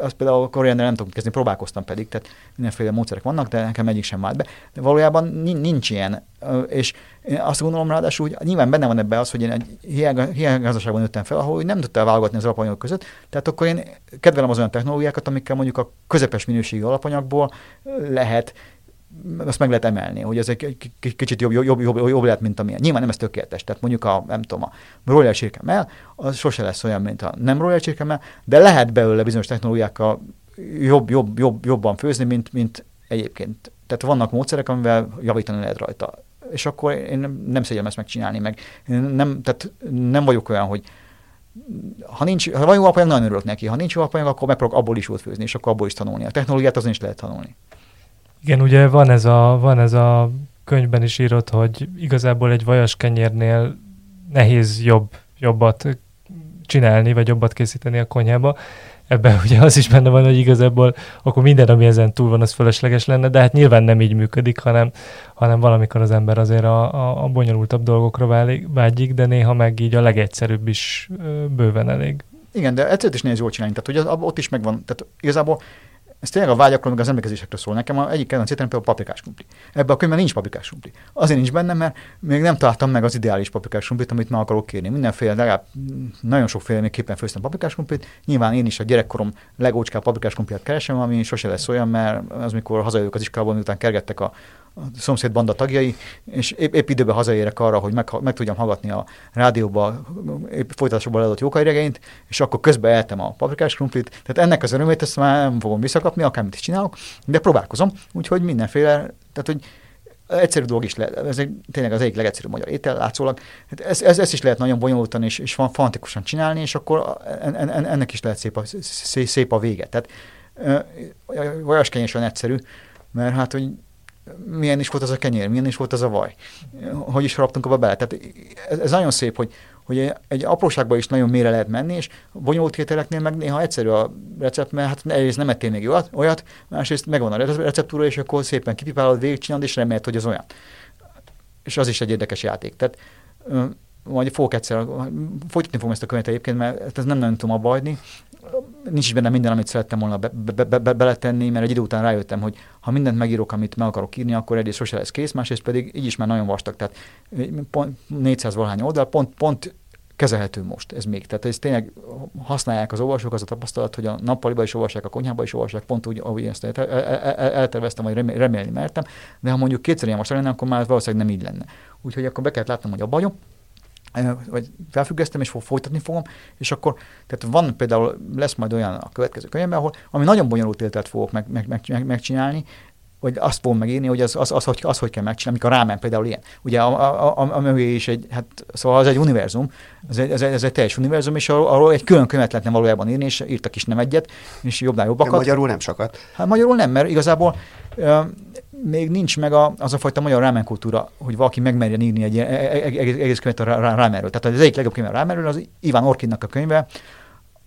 Speaker 2: az például a koriander nem tudok mit kezdeni, próbálkoztam pedig, tehát mindenféle módszerek vannak, de nekem egyik sem vált be. De valójában nincs ilyen. És én azt gondolom ráadásul, hogy nyilván benne van ebben az, hogy én egy hiánygazdaságban nőttem fel, ahol nem tudtál válogatni az alapanyagok között. Tehát akkor én kedvelem az olyan technológiákat, amikkel mondjuk a közepes minőségű alapanyagból lehet azt meg lehet emelni, hogy ez egy kicsit jobb, jobb, jobb, jobb lehet, mint amilyen. Nyilván nem ez tökéletes, tehát mondjuk a, nem tudom, a royal csirkemel, az sose lesz olyan, mint a nem royal csirkemel, de lehet belőle bizonyos technológiákkal jobb, jobb, jobb, jobban főzni, mint, mint egyébként. Tehát vannak módszerek, amivel javítani lehet rajta. És akkor én nem szégyellem ezt megcsinálni, meg nem, tehát nem vagyok olyan, hogy ha, nincs, ha van jó alapanyag, nagyon örülök neki. Ha nincs jó alapanyag, akkor megpróbálok abból is jót főzni, és akkor abból is tanulni. A technológiát azon is lehet tanulni.
Speaker 1: Igen, ugye van ez a, van ez a könyvben is írott, hogy igazából egy vajas kenyérnél nehéz jobb, jobbat csinálni, vagy jobbat készíteni a konyhába. Ebben ugye az is benne van, hogy igazából akkor minden, ami ezen túl van, az fölösleges lenne, de hát nyilván nem így működik, hanem, hanem valamikor az ember azért a, a, a bonyolultabb dolgokra válik, vágyik, de néha meg így a legegyszerűbb is bőven elég.
Speaker 2: Igen, de egyszerűen is nehéz jól csinálni. Tehát, hogy ott is megvan. Tehát igazából ez tényleg a vágyakról, meg az emlékezésekről szól. Nekem a egyik kedvenc ételem például paprikás krumpli. Ebben a könyvben nincs paprikás krumpli. Azért nincs benne, mert még nem találtam meg az ideális paprikás krumplit, amit meg akarok kérni. Mindenféle, legalább nagyon sokféle képen főztem paprikás krumplit. Nyilván én is a gyerekkorom legócskább paprikás krumpliát keresem, ami sose lesz olyan, mert az, mikor hazajövök az iskolából, miután kergettek a a szomszéd banda tagjai, és épp, épp időben hazaérek arra, hogy meg, meg tudjam hallgatni a rádióba épp folytatásokban leadott jókairegényt, és akkor közben eltem a paprikás krumplit. Tehát ennek az örömét ezt már nem fogom visszakapni, akármit is csinálok, de próbálkozom, úgyhogy mindenféle, tehát hogy egyszerű dolog is lehet, ez egy, tényleg az egyik legegyszerűbb magyar étel látszólag. Hát ez, ez, ez, is lehet nagyon bonyolultan és, és fantikusan csinálni, és akkor en, en, ennek is lehet szép a, szép, a vége. Tehát olyaskenyésen egyszerű, mert hát, hogy milyen is volt az a kenyér, milyen is volt az a vaj, hogy is haraptunk abba bele. Tehát ez, ez nagyon szép, hogy, hogy egy apróságban is nagyon mélyre lehet menni, és bonyolult ételeknél meg néha egyszerű a recept, mert hát egyrészt nem ettél még olyat, olyat, másrészt megvan a receptúra, és akkor szépen kipipálod, végigcsinálod, és remélt, hogy az olyan. És az is egy érdekes játék. Tehát majd fogok egyszer, folytatni fogom ezt a könyvet egyébként, mert ez nem nagyon tudom abba hagyni, nincs is benne minden, amit szerettem volna be, be, be, be, beletenni, mert egy idő után rájöttem, hogy ha mindent megírok, amit meg akarok írni, akkor egyrészt sose lesz kész, másrészt pedig így is már nagyon vastag, tehát pont 400 valahány oldal, pont, pont kezelhető most ez még. Tehát ez tényleg használják az olvasók az a tapasztalat, hogy a nappaliba is olvassák, a konyhába is olvassák, pont úgy, ahogy ezt elterveztem, vagy remélni mertem, de ha mondjuk kétszer ilyen most lenne, akkor már valószínűleg nem így lenne. Úgyhogy akkor be kellett látnom, hogy a bajom, vagy felfüggesztem, és folytatni fogom, és akkor, tehát van például, lesz majd olyan a következő könyvben, ahol, ami nagyon bonyolult éltet fogok meg, meg, meg, meg, megcsinálni, vagy azt fogom megírni, hogy az, az, az, hogy, az hogy kell megcsinálni, amikor rámen például ilyen. Ugye a, a, a, a mögé is egy, hát szóval az egy univerzum, ez egy, ez egy, ez egy teljes univerzum, és arról, arról egy külön könyvet lehetne valójában írni, és írtak is nem egyet, és jobbnál jobbakat. De
Speaker 3: magyarul nem sokat.
Speaker 2: Hát magyarul nem, mert igazából még nincs meg a, az a fajta magyar rámen kultúra, hogy valaki megmerjen írni egy e- e- e- egész, egész könyvet a rámenről. Tehát az egyik legjobb könyv a rámenről az Iván Orkinnak a könyve,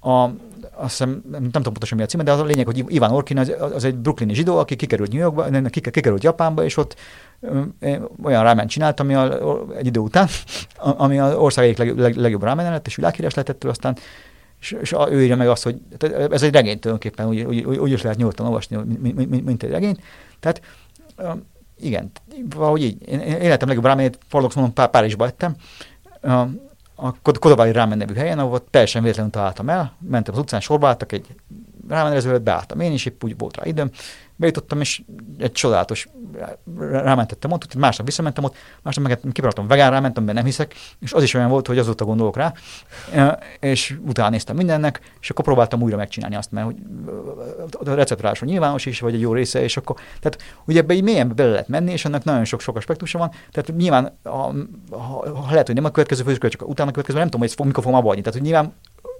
Speaker 2: a, azt hiszem, nem, tudom pontosan mi a címe, de az a lényeg, hogy Iván Orkin az, az egy brooklyni zsidó, aki kikerült New Yorkba, kikerült Japánba, és ott olyan rámen csinált, ami a, egy idő után, ami az ország egyik leg, leg, legjobb rámen lett, és világhíres lett aztán és, és ő írja meg azt, hogy ez egy regény tulajdonképpen, úgy, úgy, úgy is lehet nyugodtan olvasni, mint, mint, mint egy regény. Tehát igen, valahogy így. Én, életem legjobb rámenét, paradox mondom, Párizsba ettem, a Kodobáli Rámen nevű helyen, ahol teljesen véletlenül találtam el, mentem az utcán, sorba álltak egy rámenezőt, beálltam én is, épp úgy volt rá időm, bejutottam, és egy csodálatos rámentettem ott, másnap visszamentem ott, másnap meg kipróbáltam vegán rámentem, mert nem hiszek, és az is olyan volt, hogy azóta gondolok rá, és utána néztem mindennek, és akkor próbáltam újra megcsinálni azt, mert hogy a recept nyilvános is, vagy egy jó része, és akkor, tehát ugye ebbe így mélyen bele lehet menni, és ennek nagyon sok-sok aspektusa van, tehát nyilván, ha, ha, ha lehet, hogy nem a következő főzőkör, csak utána a következő, nem tudom, hogy fog, mikor fogom abba adni. Tehát, hogy nyilván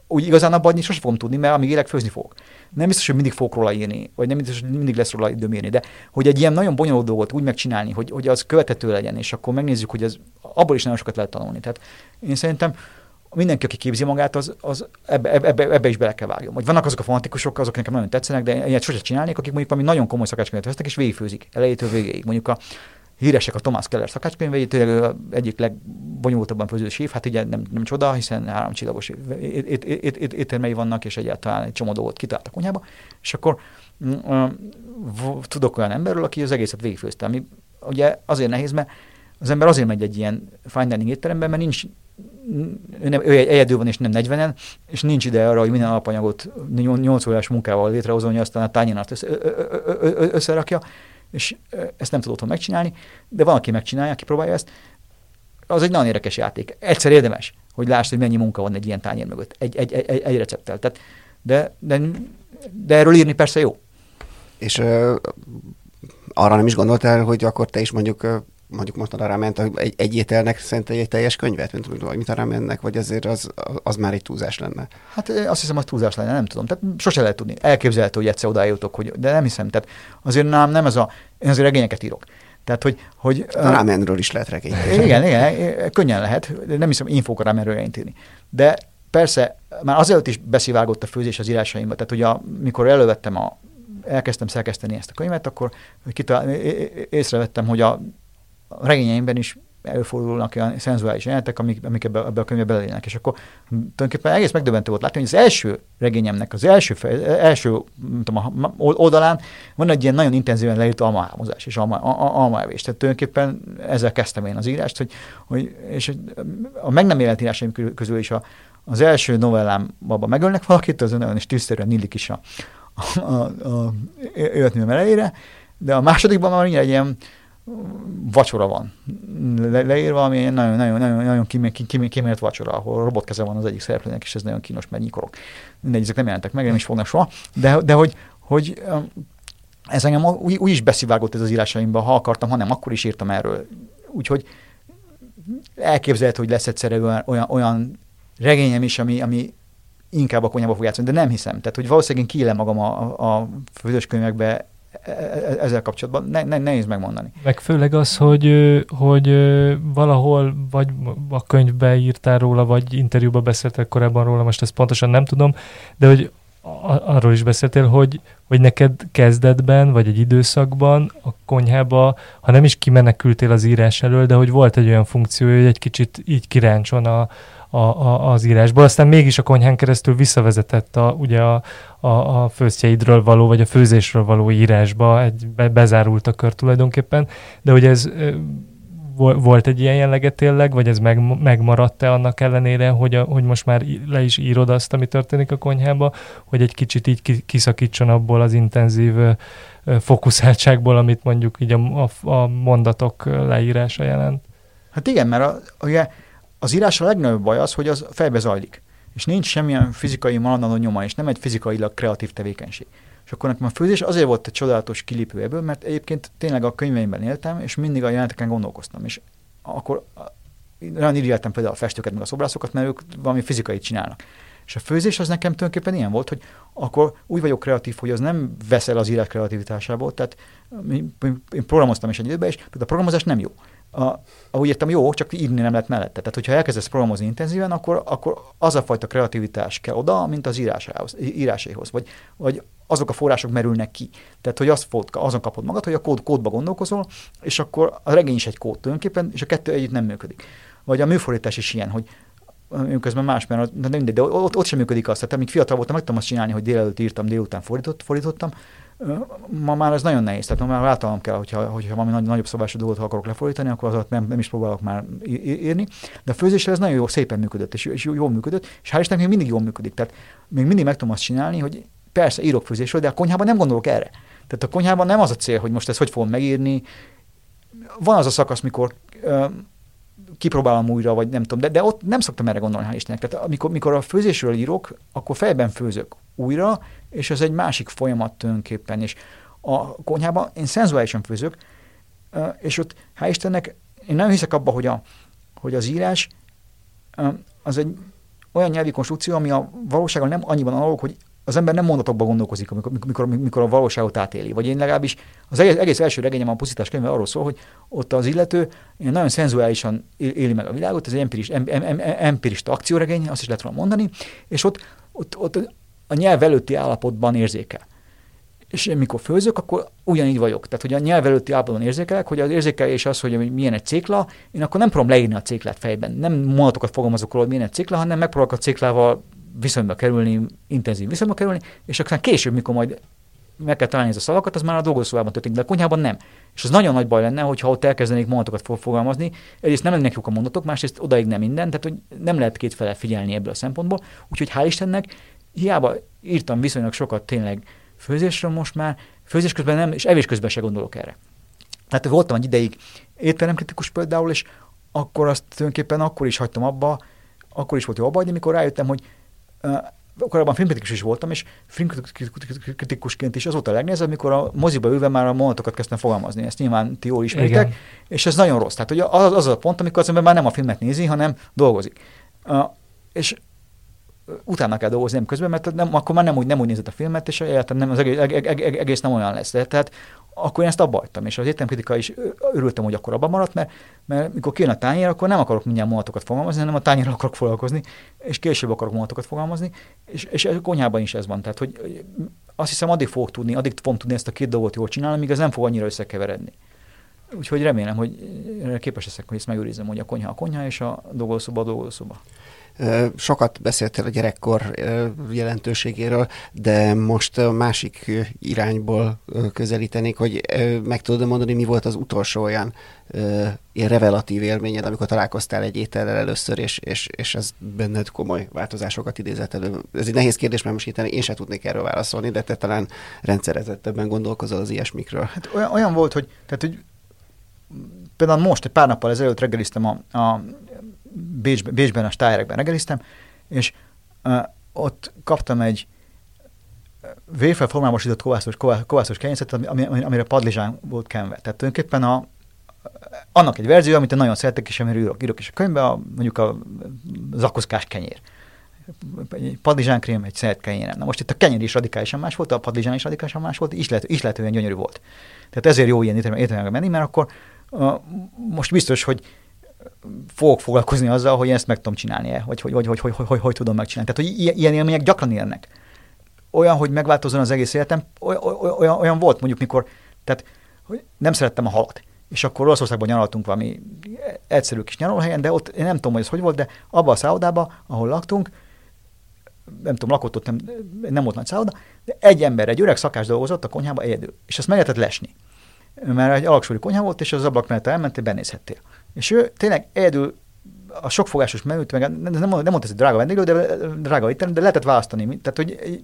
Speaker 2: úgy igazán abba adni sosem fogom tudni, mert amíg élek, főzni fogok. Nem biztos, hogy mindig fogok róla írni, vagy nem biztos, hogy mindig lesz róla időm írni, de hogy egy ilyen nagyon bonyolult dolgot úgy megcsinálni, hogy, hogy az követhető legyen, és akkor megnézzük, hogy ez abból is nagyon sokat lehet tanulni. Tehát én szerintem mindenki, aki képzi magát, az, az ebbe, ebbe, ebbe, is bele kell vágjon. Vagy vannak azok a fanatikusok, azok nekem nagyon tetszenek, de ilyet sosem csinálnék, akik mondjuk valami nagyon komoly szakácskönyvet vesznek, és végigfőzik elejétől végéig. Mondjuk a híresek a Thomas Keller szakácskönyvei, tényleg egyik legbonyolultabban főző séf, hát ugye nem, nem csoda, hiszen három csillagos éttermei vannak, és egyáltalán egy csomó dolgot kitalált a és akkor uh, tudok olyan emberről, aki az egészet végigfőzte, ami ugye azért nehéz, mert az ember azért megy egy ilyen fine dining étterembe, mert nincs ő, nem, ő egyedül van, és nem 40-en, és nincs ide arra, hogy minden alapanyagot 8 órás munkával létrehozom, hogy aztán a tányinat össze, összerakja, és ezt nem tud otthon megcsinálni, de van, aki megcsinálja, aki próbálja ezt. Az egy nagyon érdekes játék. Egyszer érdemes, hogy lásd, hogy mennyi munka van egy ilyen tányér mögött, egy, egy, egy, egy recepttel. Tehát, de, de, de erről írni persze jó.
Speaker 3: És ö, arra nem is gondoltál, hogy akkor te is mondjuk mondjuk most a ráment, egy, egy ételnek szentelj egy teljes könyvet, mint, vagy mit a rámennek, vagy azért az, az már egy túlzás lenne?
Speaker 2: Hát azt hiszem, az túlzás lenne, nem tudom. Tehát sose lehet tudni. Elképzelhető, hogy egyszer odájutok, hogy, de nem hiszem. Tehát azért nem, nem ez a, én azért regényeket írok. Tehát, hogy... hogy
Speaker 3: a rámenről is lehet regény.
Speaker 2: Igen, igen, könnyen lehet. De nem hiszem, én fogok a rámenről írni. De persze, már azelőtt is besziválgott a főzés az írásaimba. Tehát, hogy a, mikor elővettem a, elkezdtem szerkeszteni ezt a könyvet, akkor kitalál, észrevettem, hogy a regényeimben is előfordulnak olyan szenzuális jelenetek, amik, amik ebbe, ebbe a könyvbe belélnek. És akkor tulajdonképpen egész megdöbbentő volt látni, hogy az első regényemnek, az első, fej, első tudom, a, oldalán van egy ilyen nagyon intenzíven leírt almahámozás és alma, almaevés. Tehát tulajdonképpen ezzel kezdtem én az írást, hogy, hogy és a meg nem élet írásaim közül is a, az első novellámban megölnek valakit, az nagyon is tűzszerűen illik is a, a, a, a elejére, de a másodikban már egy ilyen vacsora van le, leírva, ami nagyon, nagyon, nagyon, nagyon kimélt vacsora, ahol robotkeze van az egyik szereplőnek, és ez nagyon kínos, mert nyikorok. Mindegy, ezek nem jelentek meg, nem is fognak soha, de, de hogy, hogy ez engem úgy, úgy is beszivágott ez az írásaimba, ha akartam, hanem akkor is írtam erről. Úgyhogy elképzelhető, hogy lesz egyszer olyan, olyan, olyan regényem is, ami, ami inkább a konyhába fog játszani, de nem hiszem. Tehát, hogy valószínűleg én magam a, a főzős könyvekbe ezzel kapcsolatban ne, ne, nehéz megmondani.
Speaker 1: Meg főleg az, hogy, hogy valahol vagy a könyvbe írtál róla, vagy interjúban beszéltél korábban róla, most ezt pontosan nem tudom, de hogy arról is beszéltél, hogy, hogy neked kezdetben, vagy egy időszakban a konyhába, ha nem is kimenekültél az írás elől, de hogy volt egy olyan funkció, hogy egy kicsit így kiráncson a, a, a, az írásból. Aztán mégis a konyhán keresztül visszavezetett a, ugye a, a, a főztjeidről való, vagy a főzésről való írásba, egy, be, bezárult a kör tulajdonképpen, de hogy ez volt egy ilyen jellege tényleg, vagy ez meg, megmaradt-e annak ellenére, hogy, a, hogy most már le is írod azt, ami történik a konyhába, hogy egy kicsit így kiszakítson abból az intenzív fókuszáltságból, amit mondjuk így a, a, a mondatok leírása jelent?
Speaker 2: Hát igen, mert a, ugye az írás a legnagyobb baj az, hogy az fejbe zajlik. És nincs semmilyen fizikai maradandó nyoma, és nem egy fizikailag kreatív tevékenység. És akkor nekem a főzés azért volt egy csodálatos kilépő ebből, mert egyébként tényleg a könyveimben éltem, és mindig a jeleneteken gondolkoztam. És akkor nagyon irigyeltem például a festőket, meg a szobrászokat, mert ők valami fizikait csinálnak. És a főzés az nekem tulajdonképpen ilyen volt, hogy akkor úgy vagyok kreatív, hogy az nem veszel az élet kreativitásából, tehát én programoztam is egy időben, és a programozás nem jó a, ahogy értem, jó, csak írni nem lehet mellette. Tehát, hogyha elkezdesz programozni intenzíven, akkor, akkor az a fajta kreativitás kell oda, mint az írásához, íráséhoz, vagy, vagy azok a források merülnek ki. Tehát, hogy azt fog, azon kapod magad, hogy a kód, kódba gondolkozol, és akkor a regény is egy kód tulajdonképpen, és a kettő együtt nem működik. Vagy a műfordítás is ilyen, hogy közben más, mert de, de, de ott, ott sem működik azt. Tehát amíg fiatal voltam, meg tudom azt csinálni, hogy délelőtt írtam, délután fordított, fordítottam, Ma már ez nagyon nehéz, tehát ma már általam kell, hogyha, hogyha valami nagy, nagyobb szabású dolgot akarok lefordítani, akkor azot nem, nem is próbálok már írni. De a főzésre ez nagyon jó, szépen működött, és, és jól működött, és hál' Istennek még mindig jól működik. Tehát még mindig meg tudom azt csinálni, hogy persze írok főzésről, de a konyhában nem gondolok erre. Tehát a konyhában nem az a cél, hogy most ezt hogy fogom megírni. Van az a szakasz, mikor kipróbálom újra, vagy nem tudom, de, de ott nem szoktam erre gondolni, hál' Istennek. Tehát amikor, amikor a főzésről írok, akkor fejben főzök újra, és ez egy másik folyamat tulajdonképpen, és a konyhában én szenzuálisan főzök, és ott, hál' Istennek, én nem hiszek abba, hogy, a, hogy az írás az egy olyan nyelvi konstrukció, ami a valósággal nem annyiban analóg, hogy az ember nem mondatokban gondolkozik, amikor, mikor, mikor a valóságot átéli. Vagy én legalábbis az egész, egész első regényem a pusztítás könyve arról szól, hogy ott az illető nagyon szenzuálisan éli meg a világot, ez egy empirist, em, em, em, empirista akcióregény, azt is lehet volna mondani, és ott, ott, ott a nyelv előtti állapotban érzékel. És én mikor főzök, akkor ugyanígy vagyok. Tehát, hogy a nyelv előtti állapotban érzékelek, hogy az érzékelés az, hogy milyen egy cékla, én akkor nem próbálom leírni a céklát fejben. Nem mondatokat fogalmazok róla, hogy milyen egy cékla, hanem megpróbálok a céklával viszonyba kerülni, intenzív viszonyba kerülni, és akkor később, mikor majd meg kell találni ez a szavakat, az már a dolgozóában történik, de a konyhában nem. És az nagyon nagy baj lenne, hogyha ott elkezdenék mondatokat fogalmazni. Egyrészt nem lennének jók a mondatok, másrészt odaig nem minden, tehát hogy nem lehet kétfele figyelni ebből a szempontból. Úgyhogy hál' Istennek, hiába írtam viszonylag sokat tényleg főzésről most már, főzés közben nem, és evés közben se gondolok erre. Tehát voltam egy ideig étteremkritikus például, és akkor azt tulajdonképpen akkor is hagytam abba, akkor is volt jó abba, de mikor rájöttem, hogy korábban filmkritikus is voltam, és filmkritikusként is az volt a legnehezebb, amikor a moziba ülve már a mondatokat kezdtem fogalmazni. Ezt nyilván ti jól ismeritek, Igen. és ez nagyon rossz. Tehát hogy az, az a pont, amikor az ember már nem a filmet nézi, hanem dolgozik. Uh, és utána kell dolgozni nem közben, mert nem, akkor már nem úgy, nem úgy nézett a filmet, és nem, az egész, egész nem olyan lesz. Tehát akkor én ezt abba hagytam, és az étteremkritika is örültem, hogy akkor abban maradt, mert, mert mikor kijön a tányér, akkor nem akarok mindjárt mondatokat fogalmazni, hanem a tányérral akarok foglalkozni, és később akarok mondatokat fogalmazni, és, és a konyhában is ez van. Tehát, hogy azt hiszem, addig fogok tudni, addig fogom tudni ezt a két dolgot jól csinálni, míg ez nem fog annyira összekeveredni. Úgyhogy remélem, hogy képes leszek, hogy ezt megőrizem, hogy a konyha a konyha, és a dolgozóba a dolgozóba.
Speaker 3: Sokat beszéltél a gyerekkor jelentőségéről, de most a másik irányból közelítenék, hogy meg tudod mondani, mi volt az utolsó olyan ilyen revelatív élményed, amikor találkoztál egy étellel először, és, és, és ez benned komoly változásokat idézett elő. Ez egy nehéz kérdés, mert most én sem tudnék erről válaszolni, de te talán rendszerezettebben gondolkozol az ilyesmikről.
Speaker 2: Hát olyan, olyan volt, hogy, tehát, hogy például most, egy pár nappal ezelőtt reggeliztem a, a Bécsben, Bécsben a stájerekben reggeliztem, és uh, ott kaptam egy vérfel formálmosított kovászos, kovászos kenyészet, ami, amire padlizsán volt kenve. Tehát tulajdonképpen a, annak egy verzió, amit én nagyon szeretek, és amiről írok, írok is a könyvbe, a, mondjuk a zakoszkás kenyér. Egy padlizsánkrém, egy szeret kenyérem. Na most itt a kenyér is radikálisan más volt, a padlizsán is radikálisan más volt, is, lehet, is lehetően gyönyörű volt. Tehát ezért jó ilyen étteremekbe menni, mert akkor uh, most biztos, hogy fogok foglalkozni azzal, hogy én ezt meg tudom csinálni, vagy hogy, hogy, hogy, hogy, hogy, hogy, hogy tudom megcsinálni. Tehát, hogy ilyen élmények gyakran élnek. Olyan, hogy megváltozzon az egész életem, olyan, olyan volt mondjuk, mikor, tehát, hogy nem szerettem a halat. És akkor Olaszországban nyaraltunk valami egyszerű kis nyaralóhelyen, de ott én nem tudom, hogy ez hogy volt, de abban a szállodában, ahol laktunk, nem tudom, lakott ott, nem, nem volt nagy szálloda, de egy ember, egy öreg szakás dolgozott a konyhába egyedül, és azt meg lehetett lesni. Mert egy alaksúlyú konyha volt, és az ablak mellett elmentél, benézhettél. És ő tényleg egyedül a sokfogásos menüt, meg nem, nem, mondta, hogy drága vendéglő, de drága étterem, de lehetett választani. Tehát, hogy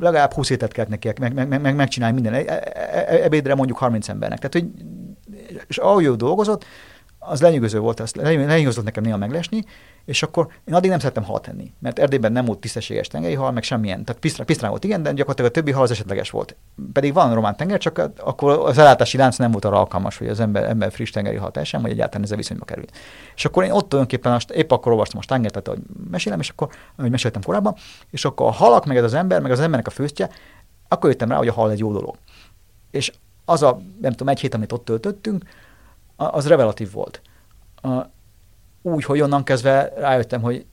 Speaker 2: legalább 20 étet kellett neki meg, meg, meg, meg, megcsinálni minden. E, e, e, ebédre mondjuk 30 embernek. Tehát, hogy, és ahogy ő dolgozott, az lenyűgöző volt, azt lenyűgözött nekem néha meglesni, és akkor én addig nem szerettem halat enni, mert Erdélyben nem volt tisztességes tengeri hal, meg semmilyen. Tehát pisztrán, pisztrán volt, igen, de gyakorlatilag a többi hal az esetleges volt. Pedig van román tenger, csak akkor az ellátási lánc nem volt arra alkalmas, hogy az ember, ember friss tengeri hal teljesen, vagy egyáltalán ez a viszonyba kerül. És akkor én ott tulajdonképpen azt, épp akkor olvastam a Stanger, tehát hogy mesélem, és akkor, ahogy meséltem korábban, és akkor a halak, meg ez az ember, meg az embernek a főztje, akkor jöttem rá, hogy a hal egy jó dolog. És az a, nem tudom, egy hét, amit ott töltöttünk, az revelatív volt úgy, hogy onnan kezdve rájöttem, hogy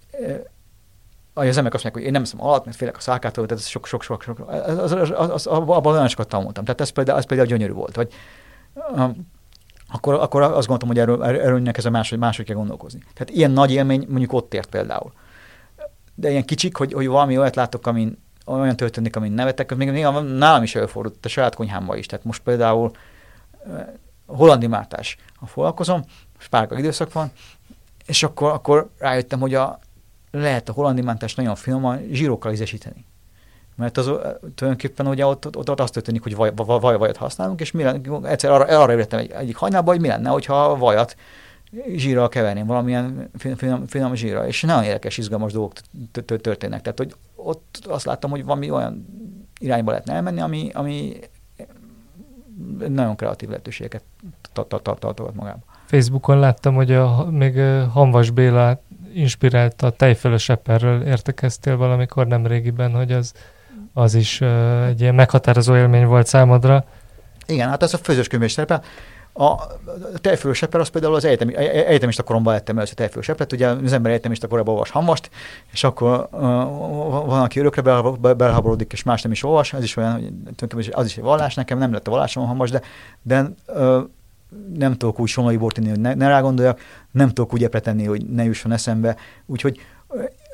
Speaker 2: az emberek azt mondják, hogy én nem eszem alatt, mert félek a szákától, tehát ez sok, sok, sok, sok. Az, az, az, abban nagyon sokat tanultam. Tehát ez például, ez például gyönyörű volt. Um, akkor, akkor azt gondoltam, hogy erről, erről ez a máshogy, máshogy kell gondolkozni. Tehát ilyen nagy élmény mondjuk ott ért például. De ilyen kicsik, hogy, hogy valami olyat látok, amin olyan történik, amin nevetek, még néha nálam is előfordult, a saját konyhámban is. Tehát most például hollandi mártás, ha foglalkozom, spárga időszak van, és akkor, akkor rájöttem, hogy a, lehet a hollandi mántást nagyon finoman zsírokkal ízesíteni. Mert az tulajdonképpen ugye ott, ott, ott azt történik, hogy vaj, vaj, vaj, vajat használunk, és mi lenne, egyszer arra, arra jöttem egy, egyik hajnalba, hogy mi lenne, hogyha a vajat zsírral keverném, valamilyen finom, finom zsírral, és nagyon érdekes, izgalmas dolgok történnek. Tehát, hogy ott azt láttam, hogy valami olyan irányba lehetne elmenni, ami, ami nagyon kreatív lehetőségeket tartogat magába.
Speaker 1: Facebookon láttam, hogy a, még Hanvas Béla inspirálta a tejfölös eperről értekeztél valamikor nem régiben, hogy az, az is egy ilyen meghatározó élmény volt számodra.
Speaker 2: Igen, hát ez a főzős könyv szerepel. A tejfölös eper az például az egyetemi, egyetemista koromban lettem először tejfölös epret, ugye az ember egyetemista korában olvas hamvast, és akkor uh, van, aki örökre belhaborodik, és más nem is olvas, ez is olyan, hogy az is egy vallás, nekem nem lett a vallásom hamvas, de, de uh, nem tudok úgy somlai bort tenni, hogy ne, ne rá gondoljak, nem tudok úgy epre tenni, hogy ne jusson eszembe. Úgyhogy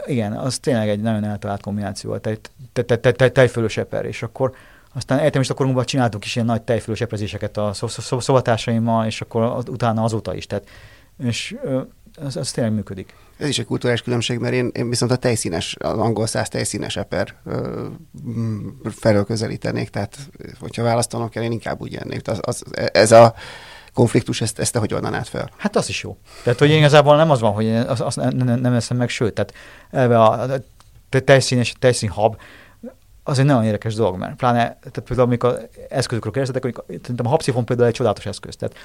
Speaker 2: igen, az tényleg egy nagyon eltalált kombináció tej, tej, tej, tej, tejfölös eper, és akkor aztán egyetemista korunkban csináltunk is ilyen nagy tejfölös eprezéseket a szobatársaimmal, és akkor az, utána azóta is. Tehát, és az, az tényleg működik.
Speaker 3: Ez is egy kulturális különbség, mert én, én viszont a tejszínes, az angol száz tejszínes eper ö, felől közelítenék, tehát hogyha választanom kell, én inkább úgy ennék. Az, az, ez a konfliktus, ezt, ezt te hogy oldanád fel?
Speaker 2: Hát az is jó. Tehát, hogy igazából nem az van, hogy azt, azt nem, nem eszem meg, sőt, tehát elve a, a tejszínes, tejszínhab, az egy nagyon érdekes dolog, mert pláne, tehát például amikor eszközökről kérdeztetek, hogy szerintem a habszifon például egy csodálatos eszköz. Tehát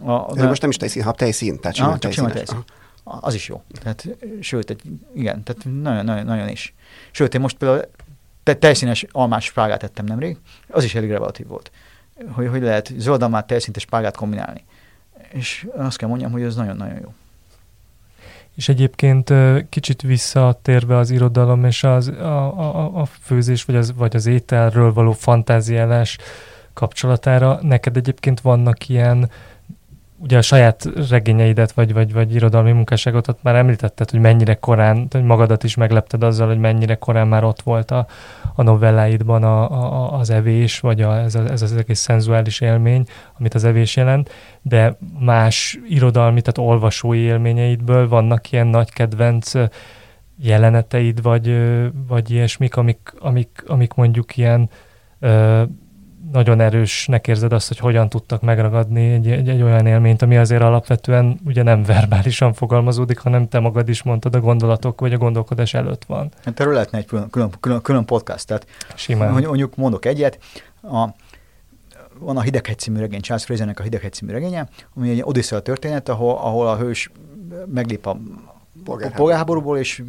Speaker 3: a, de most nem is tejszín, hab tejszín, tehát
Speaker 2: simán tejszín. tejszín. Az is jó. Tehát, sőt, egy, igen, tehát nagyon, nagyon, nagyon is. Sőt, én most például te, tejszínes almás spágát tettem nemrég, az is elég relatív volt. Hogy, hogy lehet zöldalmát, tejszíntes spágát kombinálni. És azt kell mondjam, hogy ez nagyon-nagyon jó.
Speaker 1: És egyébként kicsit visszatérve az irodalom és az, a, a, a főzés, vagy az, vagy az ételről való fantáziálás kapcsolatára, neked egyébként vannak ilyen ugye a saját regényeidet, vagy, vagy, vagy irodalmi munkásságodat már említetted, hogy mennyire korán, hogy magadat is meglepted azzal, hogy mennyire korán már ott volt a, a novelláidban a, a, az evés, vagy a, ez, a, ez az egész szenzuális élmény, amit az evés jelent, de más irodalmi, tehát olvasói élményeidből vannak ilyen nagy kedvenc jeleneteid, vagy, vagy ilyesmik, amik, amik, amik mondjuk ilyen nagyon erősnek érzed azt, hogy hogyan tudtak megragadni egy, egy, egy olyan élményt, ami azért alapvetően ugye nem verbálisan fogalmazódik, hanem te magad is mondtad, a gondolatok vagy a gondolkodás előtt van.
Speaker 2: Hát erről lehetne egy külön, külön, külön, külön podcast, tehát Simán. mondjuk mondok egyet, a, van a Hideghegy című regény, Charles Frasernek a Hideghegy című regénye, ami egy Odyssea történet, ahol, ahol a hős meglép a polgárháborúból, és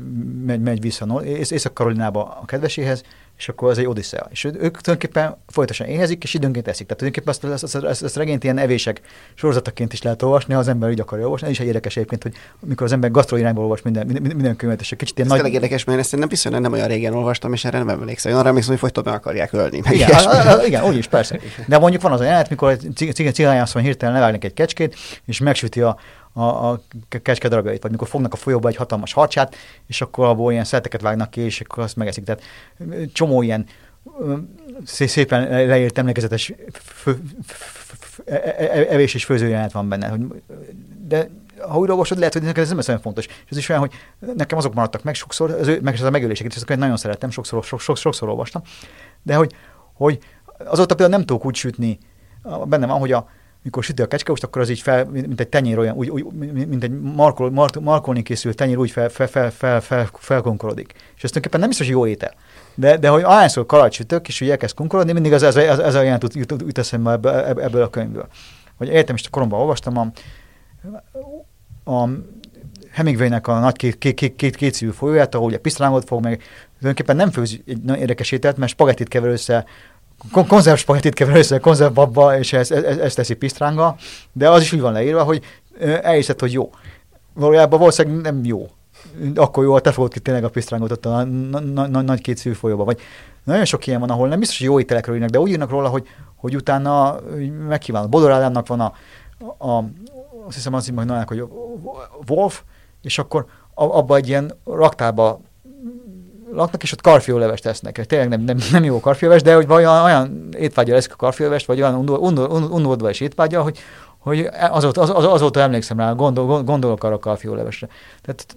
Speaker 2: megy, megy vissza Észak-Karolinába a kedveséhez, és akkor az egy odisszea. És ők tulajdonképpen folyamatosan éhezik, és időnként eszik. Tehát tulajdonképpen ezt, ezt, ezt, ezt, ezt regényt ilyen evések sorozataként is lehet olvasni, ha az ember így akarja olvasni. Ez is egy érdekes egyébként, hogy amikor az ember gasztro irányból olvas minden, minden, minden könyvet, és egy kicsit ilyen
Speaker 3: Ez nagy... érdekes, mert ezt nem bizony nem olyan régen olvastam, és erre nem emlékszem. Én arra emlékszem, hogy folyton akarják ölni.
Speaker 2: Meg igen, a, a, igen, úgy is, persze. De mondjuk van az a jelenet, mikor egy cigányászon hirtelen levágnak egy kecskét, és megsüti a, a, a kecske darabjait, vagy mikor fognak a folyóba egy hatalmas harcsát, és akkor abból ilyen szelteket vágnak ki, és akkor azt megeszik. Tehát csomó ilyen szépen leírt emlékezetes e, e, e, evés és főzőjelenet van benne. De ha újra olvasod, lehet, hogy neked ez nem olyan fontos. És ez is olyan, hogy nekem azok maradtak meg sokszor, az ő, meg ez a megöléseket, és ezt nagyon szerettem, sokszor, sokszor, sokszor olvastam, de hogy, hogy azóta például nem tudok úgy sütni, benne van, hogy a, mikor süti a kecskehúst, akkor az így fel, mint egy tenyér olyan, úgy, úgy mint egy markol, mark, markolni készült tenyér úgy fel, fel, fel, fel, fel, felkonkolodik. És ez tulajdonképpen nem biztos, hogy jó étel. De, de hogy ahányszor kalajt sütök, és úgy elkezd konkolodni, mindig ez, ez, ez a ilyen jut, jut, jut eszembe ebből, ebből a könyvből. Hogy értem, a koromban olvastam a, a Hemingway-nek a nagy két, két, két, két, két folyóját, ahol ugye pisztrángot fog, meg tulajdonképpen nem főz egy nagyon érdekes ételt, mert spagettit kever össze konzerv spagettit kever össze konzervbabba, és ezt, ezt, ezt teszi pisztránga, de az is úgy van leírva, hogy elhiszed, hogy jó. Valójában valószínűleg nem jó. Akkor jó, te fogod ki tényleg a pisztrángot ott a nagy két folyóba. Vagy nagyon sok ilyen van, ahol nem biztos, hogy jó ételekről írnak, de úgy írnak róla, hogy, hogy utána megkívánnak. Bodor Ádámnak van a, a, azt hiszem az hogy, hogy Wolf, és akkor abba egy ilyen raktárba laknak, és ott karfiolevest tesznek. Tényleg nem, nem, nem jó karfiolevest, de hogy olyan, olyan étvágyal eszik a karfiolevest, vagy olyan undorodva és étvágyal, hogy, hogy azóta, az, az, azóta emlékszem rá, gondol, gondolok arra a karfiolevesre. Tehát,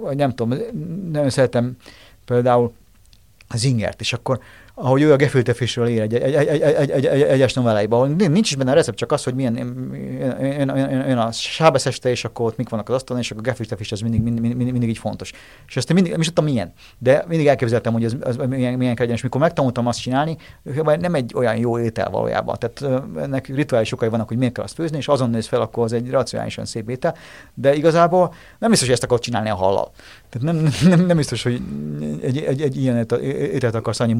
Speaker 2: vagy nem tudom, nagyon szeretem például az ingert, és akkor ahogy ő a gefülte fishről ír egy, egy, egy, egy, egy, egy, egy, egyes novelláiban, nincs is benne a recept, csak az, hogy milyen, jön a sábeszeste, és akkor ott mik vannak az asztalon, és akkor a gefülte fish mindig, mindig, mindig, mindig, így fontos. És ezt mindig, nem is tudtam milyen, de mindig elképzeltem, hogy az, az milyen, milyen kell és mikor megtanultam azt csinálni, nem egy olyan jó étel valójában. Tehát ennek rituális okai vannak, hogy miért kell azt főzni, és azon néz fel, akkor az egy racionálisan szép étel, de igazából nem biztos, hogy ezt akarod csinálni a hallal. Tehát nem, nem, nem biztos, hogy egy, egy, egy ilyen ételt akarsz annyi